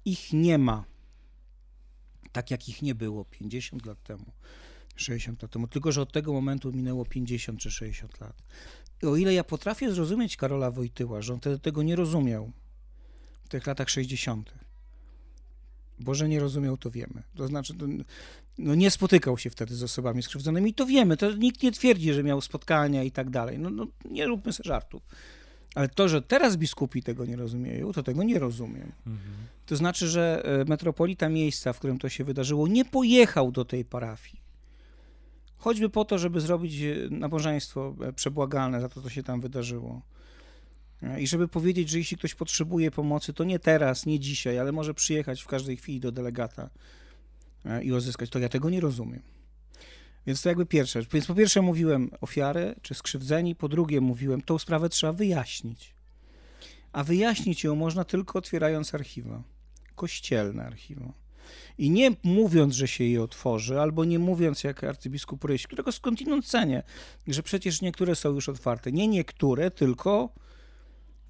Ich nie ma, tak jak ich nie było 50 lat temu, 60 lat temu, tylko że od tego momentu minęło 50 czy 60 lat o ile ja potrafię zrozumieć Karola Wojtyła, że on wtedy tego nie rozumiał w tych latach 60., bo że nie rozumiał, to wiemy. To znaczy, no nie spotykał się wtedy z osobami skrzywdzonymi, to wiemy. To nikt nie twierdzi, że miał spotkania i tak dalej. No, no nie róbmy sobie żartów. Ale to, że teraz biskupi tego nie rozumieją, to tego nie rozumiem. Mhm. To znaczy, że e, metropolita miejsca, w którym to się wydarzyło, nie pojechał do tej parafii choćby po to, żeby zrobić e, nabożeństwo e, przebłagalne za to, co się tam wydarzyło. E, I żeby powiedzieć, że jeśli ktoś potrzebuje pomocy, to nie teraz, nie dzisiaj, ale może przyjechać w każdej chwili do delegata i uzyskać. To ja tego nie rozumiem. Więc to jakby pierwsze. Więc po pierwsze mówiłem ofiary czy skrzywdzeni, po drugie mówiłem, tą sprawę trzeba wyjaśnić. A wyjaśnić ją można tylko otwierając archiwa, kościelne archiwa. I nie mówiąc, że się je otworzy, albo nie mówiąc jak arcybiskup Ryś, którego skądinąd cenię, że przecież niektóre są już otwarte. Nie niektóre, tylko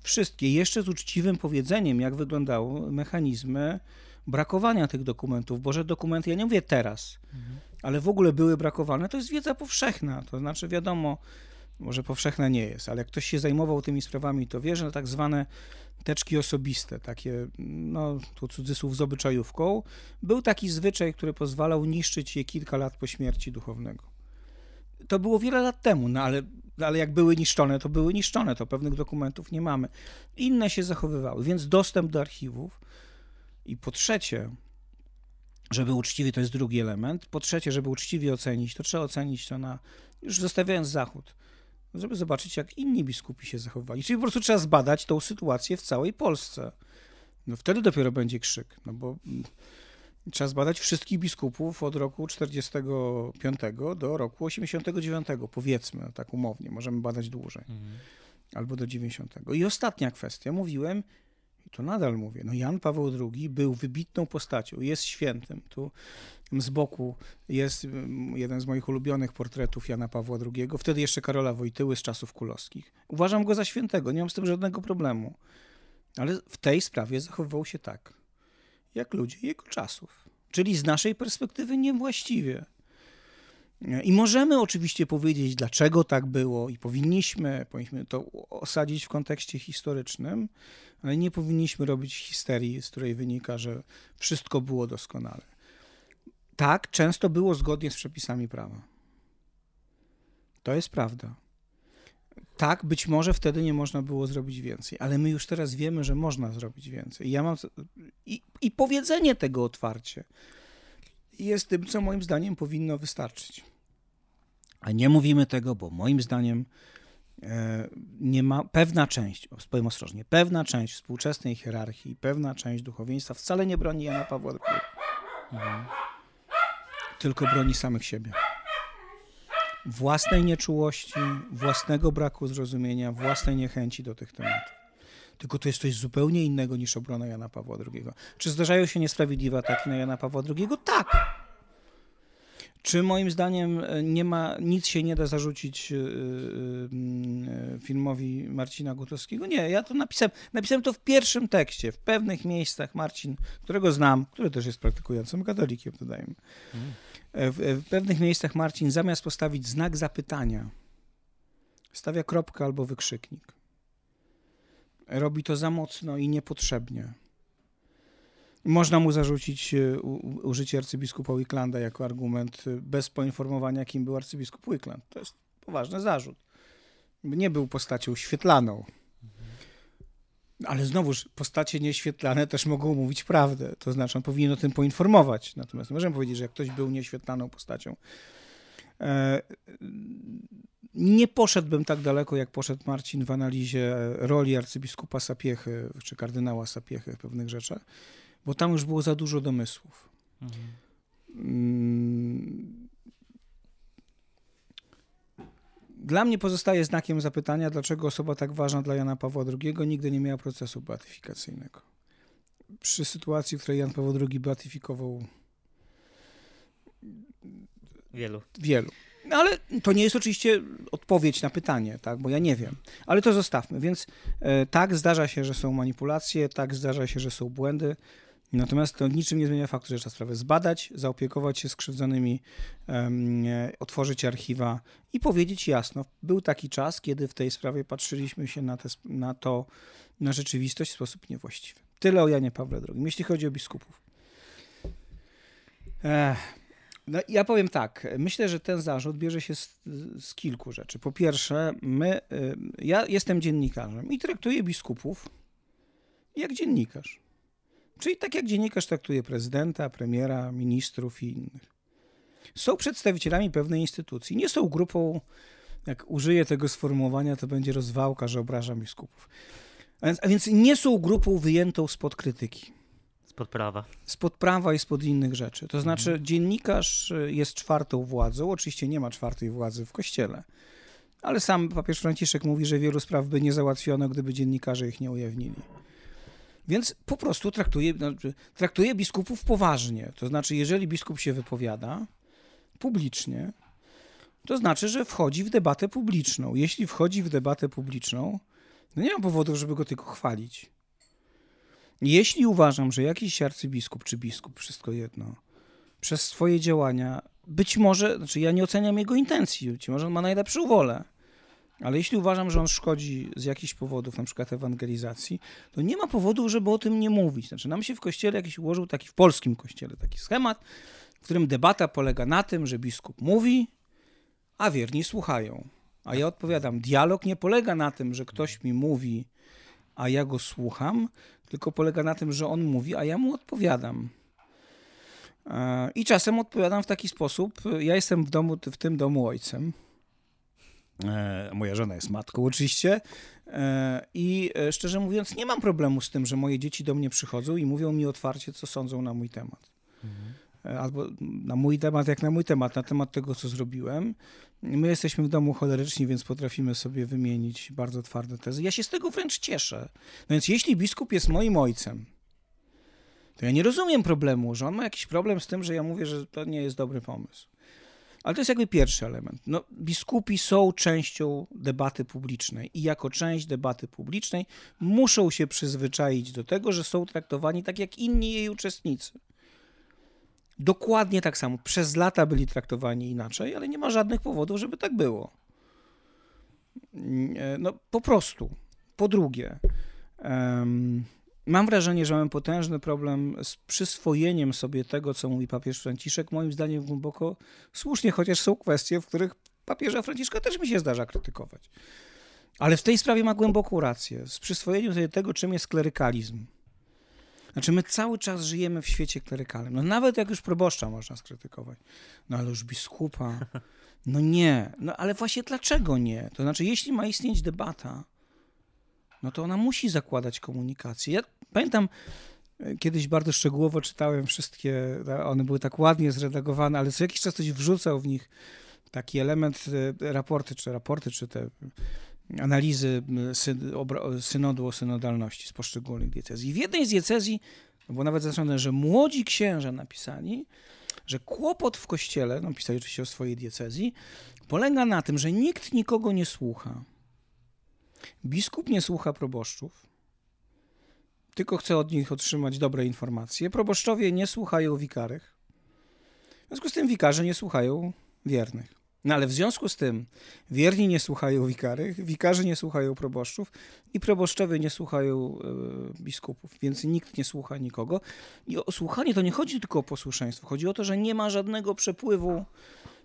wszystkie. Jeszcze z uczciwym powiedzeniem, jak wyglądały mechanizmy brakowania tych dokumentów, bo że dokumenty, ja nie mówię teraz, mhm. ale w ogóle były brakowane, to jest wiedza powszechna. To znaczy wiadomo, może powszechna nie jest, ale jak ktoś się zajmował tymi sprawami, to wie, że tak zwane teczki osobiste, takie, no tu cudzysłów z obyczajówką, był taki zwyczaj, który pozwalał niszczyć je kilka lat po śmierci duchownego. To było wiele lat temu, no ale, ale jak były niszczone, to były niszczone, to pewnych dokumentów nie mamy. Inne się zachowywały, więc dostęp do archiwów. I po trzecie, żeby uczciwie, to jest drugi element, po trzecie, żeby uczciwie ocenić, to trzeba ocenić to na, już zostawiając Zachód, żeby zobaczyć, jak inni biskupi się zachowali. Czyli po prostu trzeba zbadać tą sytuację w całej Polsce. No wtedy dopiero będzie krzyk, no bo mm, trzeba zbadać wszystkich biskupów od roku 45 do roku 89, powiedzmy, tak umownie, możemy badać dłużej, mhm. albo do 90. I ostatnia kwestia, mówiłem, i to nadal mówię, no Jan Paweł II był wybitną postacią, jest świętym. Tu z boku jest mm, jeden z moich ulubionych portretów Jana Pawła II, wtedy jeszcze Karola Wojtyły z czasów kulowskich. Uważam go za świętego, nie mam z tym żadnego problemu. Ale w tej sprawie zachowywał się tak, jak ludzie jego czasów. Czyli z naszej perspektywy niewłaściwie. I możemy oczywiście powiedzieć, dlaczego tak było, i powinniśmy, powinniśmy to osadzić w kontekście historycznym, ale nie powinniśmy robić histerii, z której wynika, że wszystko było doskonale. Tak, często było zgodnie z przepisami prawa. To jest prawda. Tak, być może wtedy nie można było zrobić więcej, ale my już teraz wiemy, że można zrobić więcej. Ja mam i, i powiedzenie tego otwarcie jest tym, co moim zdaniem powinno wystarczyć. A nie mówimy tego, bo moim zdaniem e, nie ma pewna część, powiem ostrożnie, pewna część współczesnej hierarchii, pewna część duchowieństwa wcale nie broni Jana Pawła II. Mhm tylko broni samych siebie. Własnej nieczułości, własnego braku zrozumienia, własnej niechęci do tych tematów. Tylko to jest coś zupełnie innego niż obrona Jana Pawła II. Czy zdarzają się niesprawiedliwe ataki na Jana Pawła II? Tak. Czy moim zdaniem e, nie ma, nic się nie da zarzucić e, e, filmowi Marcina Gutowskiego? Nie, ja to napisałem, napisałem to w pierwszym tekście. W pewnych miejscach Marcin, którego znam, który też jest praktykującym katolikiem, dodajmy. Mm. W, w pewnych miejscach Marcin zamiast postawić znak zapytania, stawia kropkę albo wykrzyknik. Robi to za mocno i niepotrzebnie. Można mu zarzucić e, użycie arcybiskupa Wicklanda jako argument e, bez poinformowania, kim był arcybiskup Wickland. To jest poważny zarzut. Nie był postacią świetlaną. Ale znowuż postacie nieświetlane też mogą mówić prawdę. To znaczy, on powinien o tym poinformować. Natomiast nie możemy powiedzieć, że jak ktoś był nieświetlaną postacią. E, nie poszedłbym tak daleko, jak poszedł Marcin w analizie roli arcybiskupa Sapiechy czy kardynała Sapiechy w pewnych rzeczach, bo tam już było za dużo domysłów. Mhm. Mm. Dla mnie pozostaje znakiem zapytania, dlaczego osoba tak ważna dla Jana Pawła II nigdy nie miała procesu beatyfikacyjnego. Przy sytuacji, w której Jan Paweł II beatyfikował wielu. Wielu. No ale to nie jest oczywiście odpowiedź na pytanie, tak, bo ja nie wiem. Ale to zostawmy. Więc e, tak, zdarza się, że są manipulacje, tak, zdarza się, że są błędy. Natomiast to niczym nie zmienia faktu, że trzeba sprawę zbadać, zaopiekować się skrzywdzonymi, um, otworzyć archiwa i powiedzieć jasno. Był taki czas, kiedy w tej sprawie patrzyliśmy się na, te, na to, na rzeczywistość w sposób niewłaściwy. Tyle o Janie Pawle II. Jeśli chodzi o biskupów. Ech. No, ja powiem tak. Myślę, że ten zarzut bierze się z, z, kilku rzeczy. Po pierwsze, my, y, ja jestem dziennikarzem i traktuję biskupów jak dziennikarz. Czyli tak jak dziennikarz traktuje prezydenta, premiera, ministrów i innych. Są przedstawicielami pewnej instytucji. Nie są grupą, jak użyję tego sformułowania, to będzie rozwałka, że obrażam biskupów. A więc, a więc nie są grupą wyjętą spod krytyki. Spod prawa. Spod prawa i spod innych rzeczy. To znaczy, mhm. dziennikarz y, jest czwartą władzą. Oczywiście nie ma czwartej władzy w kościele. Ale sam papież Franciszek mówi, że wielu spraw by nie załatwiono, gdyby dziennikarze ich nie ujawnili. Więc po prostu traktuje, znaczy, traktuje biskupów poważnie. To znaczy, jeżeli biskup się wypowiada publicznie, to znaczy, że wchodzi w debatę publiczną. Jeśli wchodzi w debatę publiczną, no nie ma powodu, żeby go tylko chwalić. Jeśli uważam, że jakiś arcybiskup czy biskup, wszystko jedno, przez swoje działania, być może, znaczy ja nie oceniam jego intencji, być może on ma najlepszą wolę, ale jeśli uważam, że on szkodzi z jakichś powodów, na przykład ewangelizacji, to nie ma powodu, żeby o tym nie mówić. Znaczy, nam się w kościele jakiś ułożył taki, w polskim kościele, taki schemat, w którym debata polega na tym, że biskup mówi, a wierni słuchają. A ja odpowiadam, dialog nie polega na tym, że ktoś mi mówi, a ja go słucham, tylko polega na tym, że on mówi, a ja mu odpowiadam. E, I czasem odpowiadam w taki sposób. Ja jestem w domu, w tym domu ojcem. E, moja żona jest matką, oczywiście. E, I szczerze mówiąc, nie mam problemu z tym, że moje dzieci do mnie przychodzą i mówią mi otwarcie, co sądzą na mój temat. Albo na mój temat, jak na mój temat, na temat tego, co zrobiłem. My jesteśmy w domu choleryczni, więc potrafimy sobie wymienić bardzo twarde tezy. Ja się z tego wręcz cieszę. No więc jeśli biskup jest moim ojcem, to ja nie rozumiem problemu, że on ma jakiś problem z tym, że ja mówię, że to nie jest dobry pomysł. Ale to jest jakby pierwszy element. No, biskupi są częścią debaty publicznej i jako część debaty publicznej muszą się przyzwyczaić do tego, że są traktowani tak jak inni jej uczestnicy. Dokładnie tak samo. Przez lata byli traktowani inaczej, ale nie ma żadnych powodów, żeby tak było. No po prostu. Po drugie, um, mam wrażenie, że mamy potężny problem z przyswojeniem sobie tego, co mówi papież Franciszek. Moim zdaniem głęboko słusznie, chociaż są kwestie, w których papieża Franciszka też mi się zdarza krytykować. Ale w tej sprawie ma głęboką rację. Z przyswojeniem sobie tego, czym jest klerykalizm. Znaczy my cały czas żyjemy w świecie klerykalnym. No nawet jak już proboszcza można skrytykować. No ale już biskupa. No nie. No ale właśnie dlaczego nie? To znaczy jeśli ma istnieć debata, no to ona musi zakładać komunikację. Ja pamiętam, e, kiedyś bardzo szczegółowo czytałem wszystkie, one były tak ładnie zredagowane, ale co jakiś czas ktoś wrzucał w nich taki element, e, raporty, czy raporty, czy te analizy synodu o synodalności z poszczególnych diecezji. W jednej z diecezji, no bo nawet zaznaczone, że młodzi księża napisali, że kłopot w kościele, no pisali oczywiście o swojej diecezji, polega na tym, że nikt nikogo nie słucha. Biskup nie słucha proboszczów, tylko chce od nich otrzymać dobre informacje. Proboszczowie nie słuchają wikarych. W związku z tym wikarze nie słuchają wiernych. No ale w związku z tym wierni nie słuchają wikary, wikarzy nie słuchają proboszczów i proboszczowie nie słuchają e, biskupów, więc nikt nie słucha nikogo. I o słuchanie to nie chodzi tylko o posłuszeństwo, chodzi o to, że nie ma żadnego przepływu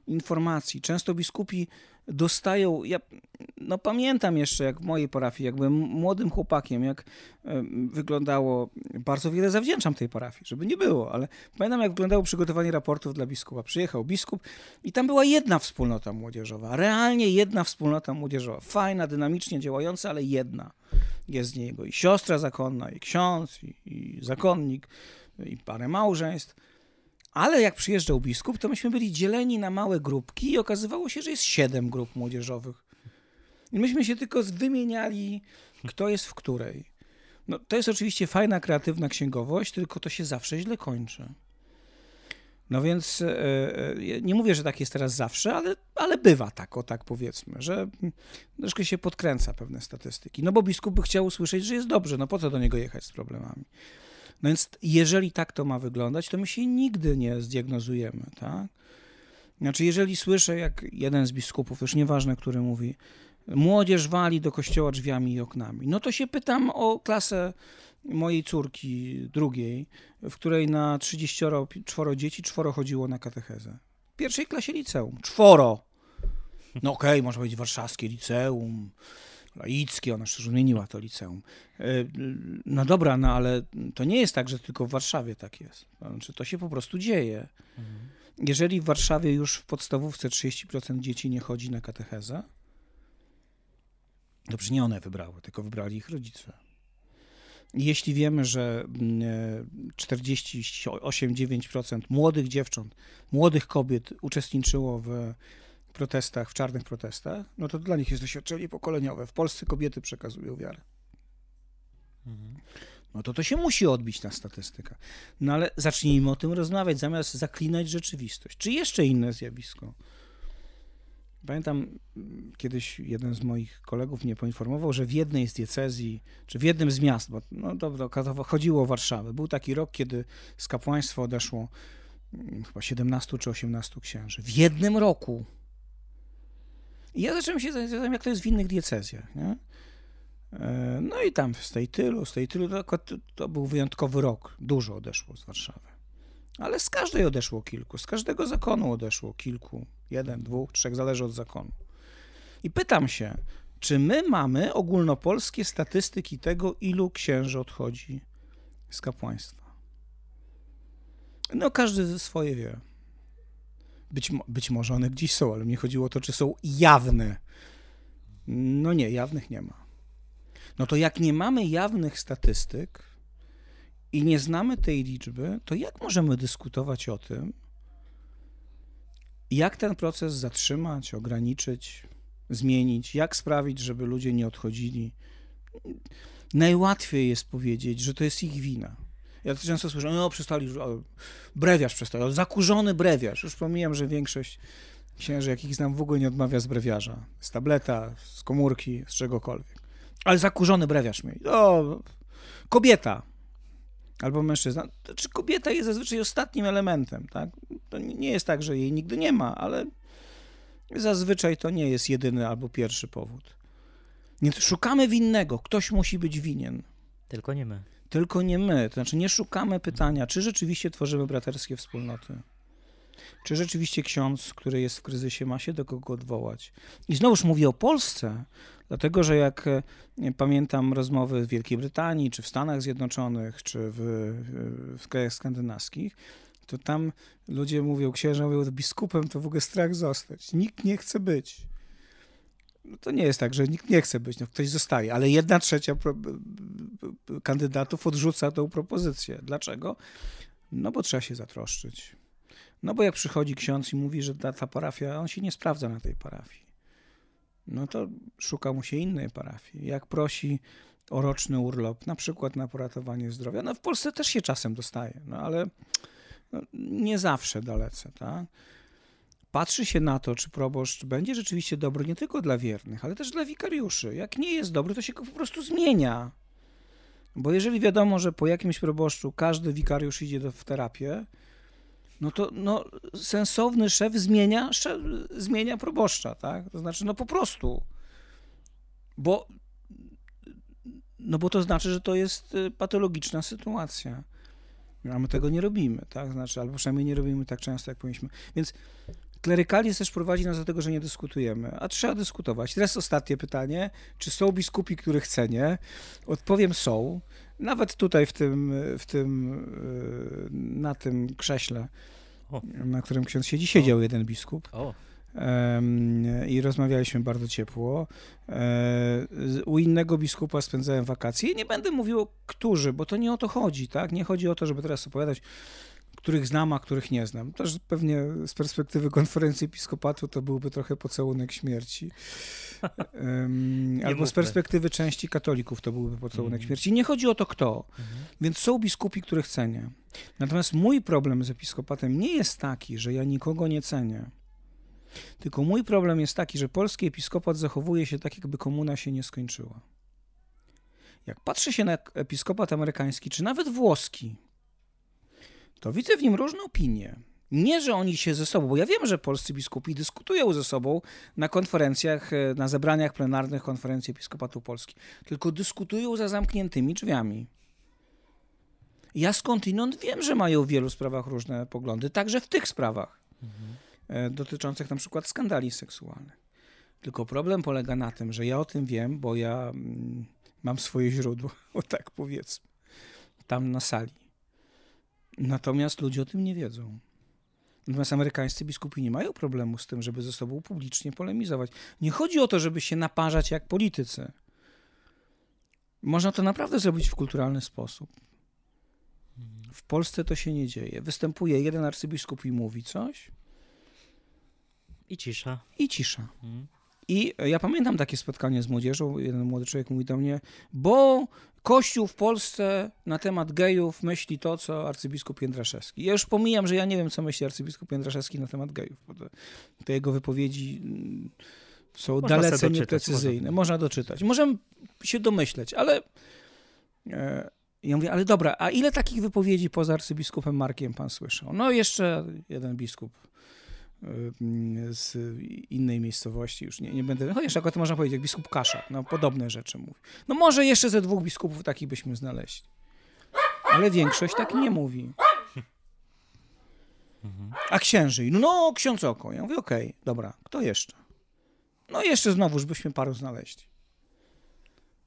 informacji. Często biskupi dostają, ja no pamiętam jeszcze jak w mojej parafii, jak byłem młodym chłopakiem, jak wyglądało, bardzo wiele zawdzięczam tej parafii, żeby nie było, ale pamiętam jak wyglądało przygotowanie raportów dla biskupa. Przyjechał biskup i tam była jedna wspólnota młodzieżowa, realnie jedna wspólnota młodzieżowa, fajna, dynamicznie działająca, ale jedna. Jest z niego i siostra zakonna, i ksiądz, i, i zakonnik, i parę małżeństw. Ale jak przyjeżdżał biskup, to myśmy byli dzieleni na małe grupki i okazywało się, że jest siedem grup młodzieżowych. I myśmy się tylko wymieniali, kto jest w której. No, to jest oczywiście fajna, kreatywna księgowość, tylko to się zawsze źle kończy. No więc e, nie mówię, że tak jest teraz zawsze, ale, ale bywa tak, o tak powiedzmy, że troszkę się podkręca pewne statystyki. No bo biskup by chciał usłyszeć, że jest dobrze, no po co do niego jechać z problemami. No więc jeżeli tak to ma wyglądać, to my się nigdy nie zdiagnozujemy, tak? Znaczy, jeżeli słyszę, jak jeden z biskupów, już nieważne, który mówi, młodzież wali do kościoła drzwiami i oknami, no to się pytam o klasę mojej córki drugiej, w której na 34 dzieci czworo chodziło na katechezę. W pierwszej klasie liceum. Czworo! No okej, okay, może być warszawskie liceum, laickie, ona już zmieniła to liceum. E, no dobra, no ale to nie jest tak, że tylko w Warszawie tak jest. Znaczy, to się po prostu dzieje. Mhm. Jeżeli w Warszawie już w podstawówce 30% dzieci nie chodzi na katechezę, to przecież nie one wybrały, tylko wybrali ich rodzice. Jeśli wiemy, że 48-9% mm, e, młodych dziewcząt, młodych kobiet uczestniczyło w protestach, w czarnych protestach, no to dla nich jest doświadczenie pokoleniowe. W Polsce kobiety przekazują wiarę. Mhm. No to to się musi odbić na statystykach. No ale zacznijmy o tym rozmawiać, zamiast zaklinać rzeczywistość. Czy jeszcze inne zjawisko? Pamiętam, kiedyś jeden z moich kolegów mnie poinformował, że w jednej z diecezji, czy w jednym z miast, bo no dobra, chodziło o Warszawę, był taki rok, kiedy z kapłaństwa odeszło mm, chyba 17 czy 18 księży. W jednym roku i ja zacząłem się zastanawiać, jak to jest w innych diecezjach. Nie? E, no i tam z tej tylu, z tej tylu, to, to był wyjątkowy rok. Dużo odeszło z Warszawy. Ale z każdej odeszło kilku, z każdego zakonu odeszło kilku. Jeden, dwóch, trzech, zależy od zakonu. I pytam się, czy my mamy ogólnopolskie statystyki tego, ilu księży odchodzi z kapłaństwa? No każdy swoje wie. Być, być może one gdzieś są, ale mnie chodziło o to, czy są jawne. No nie, jawnych nie ma. No to jak nie mamy jawnych statystyk i nie znamy tej liczby, to jak możemy dyskutować o tym, jak ten proces zatrzymać, ograniczyć, zmienić, jak sprawić, żeby ludzie nie odchodzili? Najłatwiej jest powiedzieć, że to jest ich wina. Ja to często słyszę, no przestali, brewiarz przestał, zakurzony brewiarz. Już pomijam, że większość księży, jakich znam, w ogóle nie odmawia z brewiarza. Z tableta, z komórki, z czegokolwiek. Ale zakurzony brewiarz mi. O, kobieta albo mężczyzna. To, czy kobieta jest zazwyczaj ostatnim elementem, tak? To nie jest tak, że jej nigdy nie ma, ale zazwyczaj to nie jest jedyny albo pierwszy powód. Więc szukamy winnego. Ktoś musi być winien. Tylko nie my tylko nie my. To znaczy nie szukamy pytania, czy rzeczywiście tworzymy braterskie wspólnoty. Czy rzeczywiście ksiądz, który jest w kryzysie, ma się do kogo odwołać? I znowuż mówię o Polsce, dlatego że jak e, pamiętam rozmowy w Wielkiej Brytanii, czy w Stanach Zjednoczonych, czy w, w krajach skandynawskich, to tam ludzie mówią, księża mówią, biskupem to w ogóle strach zostać. Nikt nie chce być no to nie jest tak, że nikt nie chce być, no ktoś zostaje, ale jedna trzecia kandydatów odrzuca tą propozycję. Dlaczego? No bo trzeba się zatroszczyć. No bo jak przychodzi ksiądz i mówi, że ta, ta parafia, on się nie sprawdza na tej parafii. No to szuka mu się innej parafii. Jak prosi o roczny urlop, na przykład na poratowanie zdrowia, no w Polsce też się czasem dostaje, no ale no, nie zawsze dalece, tak? Patrzy się na to, czy proboszcz będzie rzeczywiście dobry nie tylko dla wiernych, ale też dla wikariuszy. Jak nie jest dobry, to się go po prostu zmienia. Bo jeżeli wiadomo, że po jakimś proboszczu każdy wikariusz idzie do, w terapię, no to no, sensowny szef zmienia, szef zmienia proboszcza, tak? To znaczy, no po prostu. Bo, no bo to znaczy, że to jest y, patologiczna sytuacja. A my tego nie robimy, tak? Znaczy, albo przynajmniej nie robimy tak często, jak powinniśmy. Więc klerykalizm też prowadzi nas do tego, że nie dyskutujemy, a trzeba dyskutować. Teraz ostatnie pytanie. Czy są biskupi, których cenię? Odpowiem są. Nawet tutaj w tym, w tym y, na tym krześle, O. na którym ksiądz siedzi, siedział jeden biskup. O, I rozmawialiśmy bardzo ciepło. E, U innego biskupa spędzałem wakacje. I nie będę mówił, którzy, bo to nie o to chodzi, tak? Nie chodzi o to, żeby teraz opowiadać, których znam, a których nie znam. Też pewnie z perspektywy konferencji episkopatu to byłby trochę pocałunek śmierci. *laughs* Em, Albo z perspektywy części katolików to byłby pocałunek Mhm. śmierci. Nie chodzi o to, kto. mhm. Więc są biskupi, których cenię. Natomiast mój problem z episkopatem nie jest taki, że ja nikogo nie cenię. Tylko mój problem jest taki, że polski episkopat zachowuje się tak, jakby komuna się nie skończyła. Jak patrzę się na episkopat amerykański, czy nawet włoski, to widzę w nim różne opinie. Nie, że oni się ze sobą, bo ja wiem, że polscy biskupi dyskutują ze sobą na konferencjach, e, na zebraniach plenarnych konferencji Episkopatu Polski, tylko dyskutują za zamkniętymi drzwiami. Ja skądinąd wiem, że mają w wielu sprawach różne poglądy, także w tych sprawach e, dotyczących na przykład skandali seksualnych. Tylko problem polega na tym, że ja o tym wiem, bo ja mm, mam swoje źródło, *laughs* o tak powiedzmy, tam na sali. Natomiast ludzie o tym nie wiedzą. Natomiast amerykańscy biskupi nie mają problemu z tym, żeby ze sobą publicznie polemizować. Nie chodzi o to, żeby się naparzać jak politycy. Można to naprawdę zrobić w kulturalny sposób. W Polsce to się nie dzieje. Występuje jeden arcybiskup i mówi coś I cisza. i cisza. Mhm. I ja pamiętam takie spotkanie z młodzieżą. Jeden młody człowiek mówi do mnie, bo Kościół w Polsce na temat gejów myśli to, co arcybiskup Jędraszewski. Ja już pomijam, że ja nie wiem, co myśli arcybiskup Jędraszewski na temat gejów. Bo te, te jego wypowiedzi mm, są Można dalece nieprecyzyjne. można. Można doczytać. Możemy się domyśleć, ale e, ja mówię, ale dobra, a ile takich wypowiedzi poza arcybiskupem Markiem pan słyszał? No jeszcze jeden biskup z innej miejscowości, już nie, nie będę, chociaż akurat można powiedzieć, jak biskup Kaszak, no podobne rzeczy mówi. No może jeszcze ze dwóch biskupów takich byśmy znaleźli. Ale większość tak nie mówi. A księży? No ksiądz oko. Ja mówię, okej, dobra, kto jeszcze? No jeszcze znowuż byśmy paru znaleźli.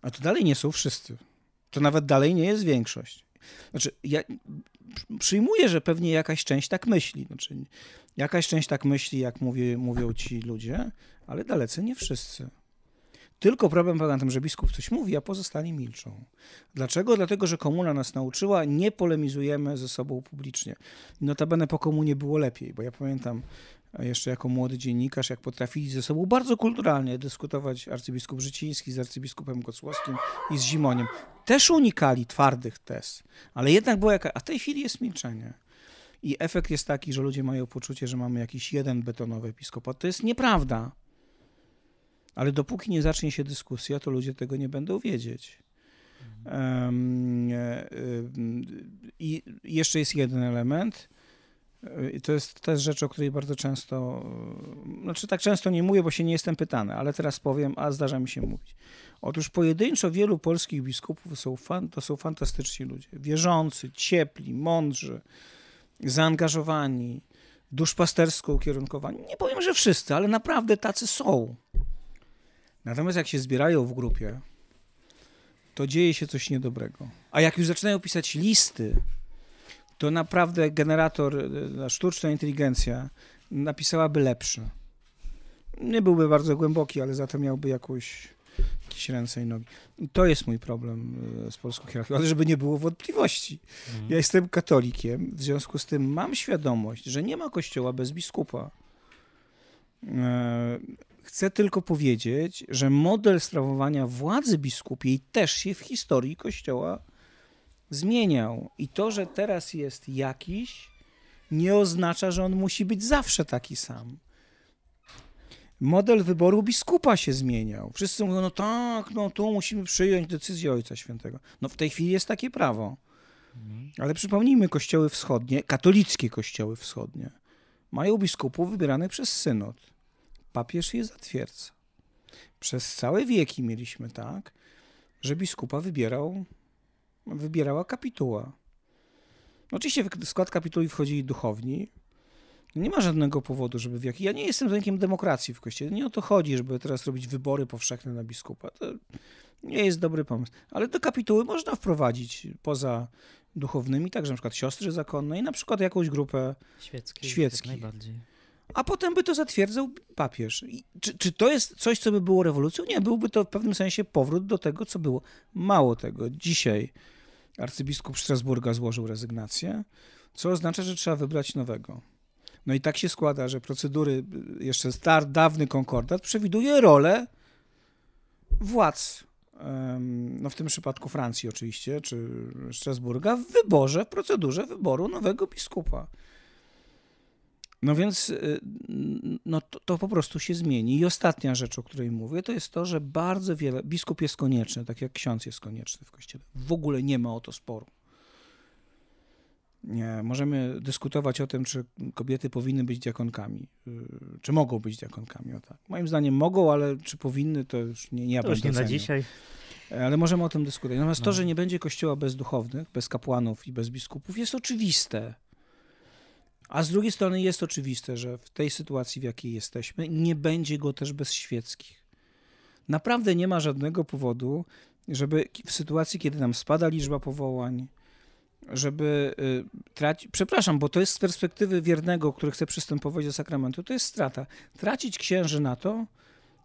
A to dalej nie są wszyscy. To nawet dalej nie jest większość. Znaczy, ja przyjmuję, że pewnie jakaś część tak myśli. Znaczy, jakaś część tak myśli, jak mówię, mówią ci ludzie, ale dalece nie wszyscy. Tylko problem polega na tym, że biskup coś mówi, a pozostali milczą. Dlaczego? Dlatego, że komuna nas nauczyła, nie polemizujemy ze sobą publicznie. Notabene po komunie było lepiej, bo ja pamiętam jeszcze jako młody dziennikarz, jak potrafili ze sobą bardzo kulturalnie dyskutować arcybiskup Życiński z arcybiskupem Gocłowskim i z Zimoniem. Też unikali twardych tez, ale jednak była jaka... A w tej chwili jest milczenie. I efekt jest taki, że ludzie mają poczucie, że mamy jakiś jeden betonowy episkopat. To jest nieprawda. Ale dopóki nie zacznie się dyskusja, to ludzie tego nie będą wiedzieć. Um, e, ym, I jeszcze jest jeden element. I to jest też rzecz, o której bardzo często, znaczy tak często nie mówię, bo się nie jestem pytany, ale teraz powiem, a zdarza mi się mówić. Otóż pojedynczo wielu polskich biskupów są fan, to są fantastyczni ludzie. Wierzący, ciepli, mądrzy, zaangażowani, duszpastersko ukierunkowani. Nie powiem, że wszyscy, ale naprawdę tacy są. Natomiast jak się zbierają w grupie, to dzieje się coś niedobrego. A jak już zaczynają pisać listy, to naprawdę generator, e, sztuczna inteligencja napisałaby lepsze. Nie byłby bardzo głęboki, ale za to miałby jakąś, jakieś ręce i nogi. I to jest mój problem e, z polską hierarchią, ale żeby nie było wątpliwości. Mhm. Ja jestem katolikiem, w związku z tym mam świadomość, że nie ma kościoła bez biskupa. E, Chcę tylko powiedzieć, że model sprawowania władzy biskupiej też się w historii kościoła zmieniał. I to, że teraz jest jakiś, nie oznacza, że on musi być zawsze taki sam. Model wyboru biskupa się zmieniał. Wszyscy mówią, no tak, no tu musimy przyjąć decyzję Ojca Świętego. No w tej chwili jest takie prawo. Mhm. Ale przypomnijmy, kościoły wschodnie, katolickie kościoły wschodnie, mają biskupów wybieranych przez synod. Papież je zatwierdza. Przez całe wieki mieliśmy tak, że biskupa wybierał, wybierała kapituła. Oczywiście w skład kapituły wchodzili duchowni. Nie ma żadnego powodu, żeby w jaki. Ja nie jestem zwolennikiem demokracji w kościele. Nie o to chodzi, żeby teraz robić wybory powszechne na biskupa. To nie jest dobry pomysł. Ale do kapituły można wprowadzić poza duchownymi, także na przykład siostry zakonne i na przykład jakąś grupę Świeckiej, świeckich. najbardziej. A potem by to zatwierdzał papież. Czy, czy to jest coś, co by było rewolucją? Nie, byłby to w pewnym sensie powrót do tego, co było. Mało tego. Dzisiaj arcybiskup Strasburga złożył rezygnację, co oznacza, że trzeba wybrać nowego. No i tak się składa, że procedury, jeszcze star, dawny konkordat przewiduje rolę władz, no w tym przypadku Francji oczywiście, czy Strasburga, w wyborze, w procedurze wyboru nowego biskupa. No więc y, no to, to, po prostu się zmieni. I ostatnia rzecz, o której mówię, to jest to, że bardzo wiele, biskup jest konieczny, tak jak ksiądz jest konieczny w kościele. W ogóle nie ma o to sporu. Nie, możemy dyskutować o tym, czy kobiety powinny być diakonkami, y, czy mogą być diakonkami. O tak. Moim zdaniem mogą, ale czy powinny, to już nie, nie ja to już nie na dzisiaj. Ale możemy o tym dyskutować. Natomiast no. to, że nie będzie kościoła bez duchownych, bez kapłanów i bez biskupów, jest oczywiste. A z drugiej strony jest oczywiste, że w tej sytuacji, w jakiej jesteśmy, nie będzie go też bez świeckich. Naprawdę nie ma żadnego powodu, żeby w sytuacji, kiedy nam spada liczba powołań, żeby y, tracić, przepraszam, bo to jest z perspektywy wiernego, który chce przystępować do sakramentu, to jest strata. Tracić księży na to,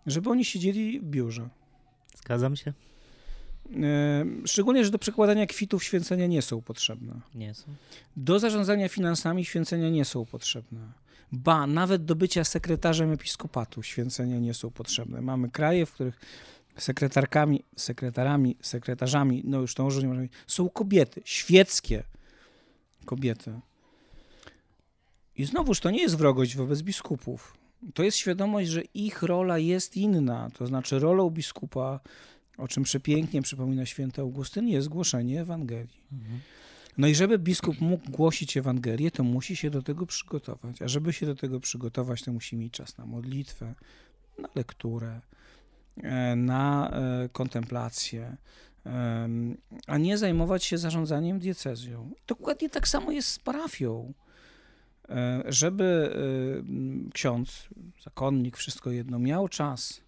żeby oni siedzieli w biurze. Zgadzam się. Szczególnie, że do przekładania kwitów święcenia nie są potrzebne. Nie są. Do zarządzania finansami święcenia nie są potrzebne. Ba, nawet do bycia sekretarzem episkopatu święcenia nie są potrzebne. Mamy kraje, w których sekretarkami, sekretarami, sekretarzami, no już to może nie możemy, są kobiety, świeckie kobiety. I znowuż to nie jest wrogość wobec biskupów. To jest świadomość, że ich rola jest inna. To znaczy rolą biskupa o czym przepięknie przypomina święty Augustyn, jest głoszenie Ewangelii. Mhm. No i żeby biskup mógł głosić Ewangelię, to musi się do tego przygotować. A żeby się do tego przygotować, to musi mieć czas na modlitwę, na lekturę, e, na e, kontemplację, a nie zajmować się zarządzaniem diecezją. Dokładnie tak samo jest z parafią. E, żeby ksiądz, zakonnik, wszystko jedno, miał czas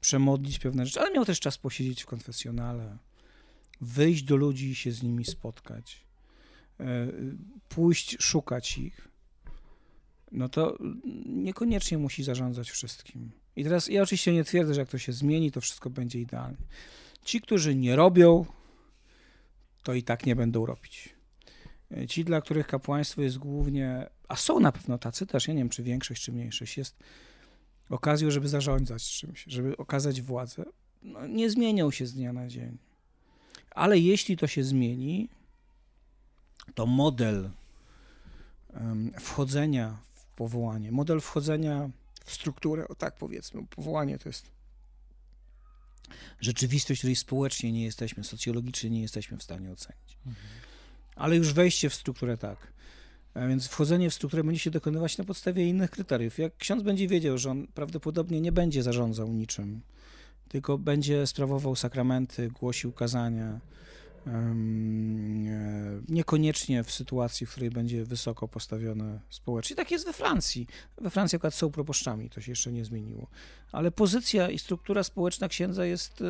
przemodlić pewne rzeczy, ale miał też czas posiedzieć w konfesjonale, wyjść do ludzi i się z nimi spotkać, e, pójść szukać ich, no to niekoniecznie musi zarządzać wszystkim. I teraz ja oczywiście nie twierdzę, że jak to się zmieni, to wszystko będzie idealnie. Ci, którzy nie robią, to i tak nie będą robić. E, ci, dla których kapłaństwo jest głównie, a są na pewno tacy też, ja nie wiem, czy większość, czy mniejszość, jest okazją, żeby zarządzać czymś, żeby okazać władzę, no, nie zmienią się z dnia na dzień. Ale jeśli to się zmieni, to model wchodzenia w powołanie, model wchodzenia w strukturę, o tak powiedzmy, powołanie to jest rzeczywistość, której społecznie nie jesteśmy, socjologicznie nie jesteśmy w stanie ocenić. Mhm. Ale już wejście w strukturę tak. A więc wchodzenie w strukturę będzie się dokonywać na podstawie innych kryteriów. Jak ksiądz będzie wiedział, że on prawdopodobnie nie będzie zarządzał niczym, tylko będzie sprawował sakramenty, głosił kazania, niekoniecznie w sytuacji, w której będzie wysoko postawione społecznie. Tak jest we Francji. We Francji akurat są proboszczami, to się jeszcze nie zmieniło. Ale pozycja i struktura społeczna księdza jest e,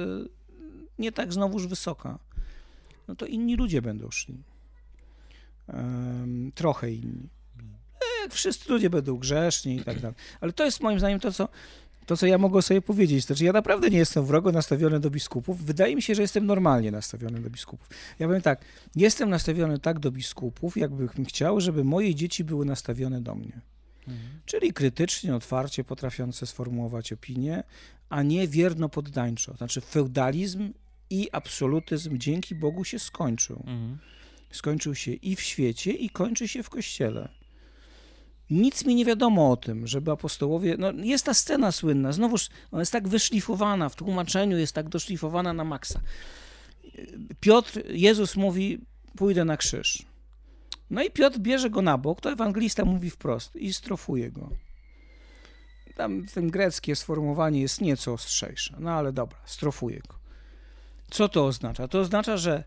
nie tak znowuż wysoka. No to inni ludzie będą szli trochę inni. Jak wszyscy ludzie będą grzeszni i tak dalej. Ale to jest moim zdaniem to, co, to, co ja mogę sobie powiedzieć. Znaczy, ja naprawdę nie jestem wrogo nastawiony do biskupów. Wydaje mi się, że jestem normalnie nastawiony do biskupów. Ja powiem tak, jestem nastawiony tak do biskupów, jakbym chciał, żeby moje dzieci były nastawione do mnie. Mhm. Czyli krytycznie, otwarcie potrafiące sformułować opinię, a nie wierno poddańczo. Znaczy feudalizm i absolutyzm dzięki Bogu się skończył. Mhm skończył się i w świecie, i kończy się w kościele. Nic mi nie wiadomo o tym, żeby apostołowie. No, jest ta scena słynna, znowuż ona jest tak wyszlifowana, w tłumaczeniu jest tak doszlifowana na maksa. Piotr, Jezus mówi: pójdę na krzyż. No i Piotr bierze go na bok, to ewangelista mówi wprost i strofuje go. Tam ten greckie sformułowanie jest nieco ostrzejsze, no ale dobra, strofuje go. Co to oznacza? To oznacza, że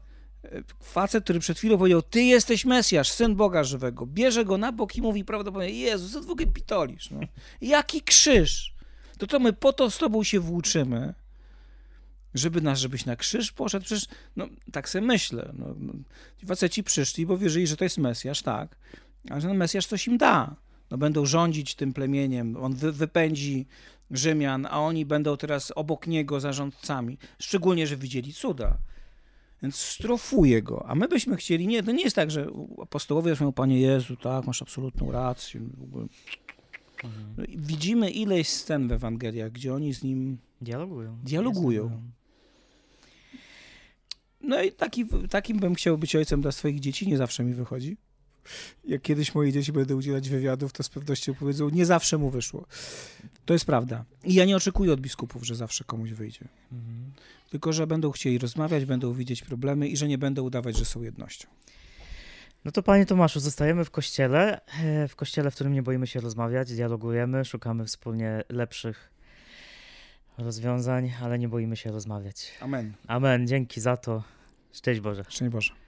facet, który przed chwilą powiedział, ty jesteś Mesjasz, Syn Boga żywego, bierze go na bok i mówi prawdopodobnie, Jezus, co ogóle pitolisz? No? Jaki krzyż? To to my po to z tobą się włóczymy, żeby nas, żebyś na krzyż poszedł. Przecież, no, tak sobie myślę. No, no, ci faceci przyszli, bo wierzyli, że to jest Mesjasz, tak. Ale że Mesjasz coś im da. No, będą rządzić tym plemieniem, on wy, wypędzi Rzymian, a oni będą teraz obok niego zarządcami. Szczególnie, że widzieli cuda. Więc strofuje go. A my byśmy chcieli, nie, to nie jest tak, że apostołowie mówią, Panie Jezu, tak, masz absolutną rację. I widzimy ileś scen w Ewangeliach, gdzie oni z nim Dialogują. Dialogują. No i taki, takim bym chciał być ojcem dla swoich dzieci, nie zawsze mi wychodzi. Jak kiedyś moje dzieci będą udzielać wywiadów, to z pewnością powiedzą, nie zawsze mu wyszło. To jest prawda. I ja nie oczekuję od biskupów, że zawsze komuś wyjdzie. Mhm. Tylko, że będą chcieli rozmawiać, będą widzieć problemy i że nie będą udawać, że są jednością. No to panie Tomaszu, zostajemy w kościele, e, w kościele, w którym nie boimy się rozmawiać, dialogujemy, szukamy wspólnie lepszych rozwiązań, ale nie boimy się rozmawiać. Amen. Amen, dzięki za to. Szczęść Boże. Szczęść Boże.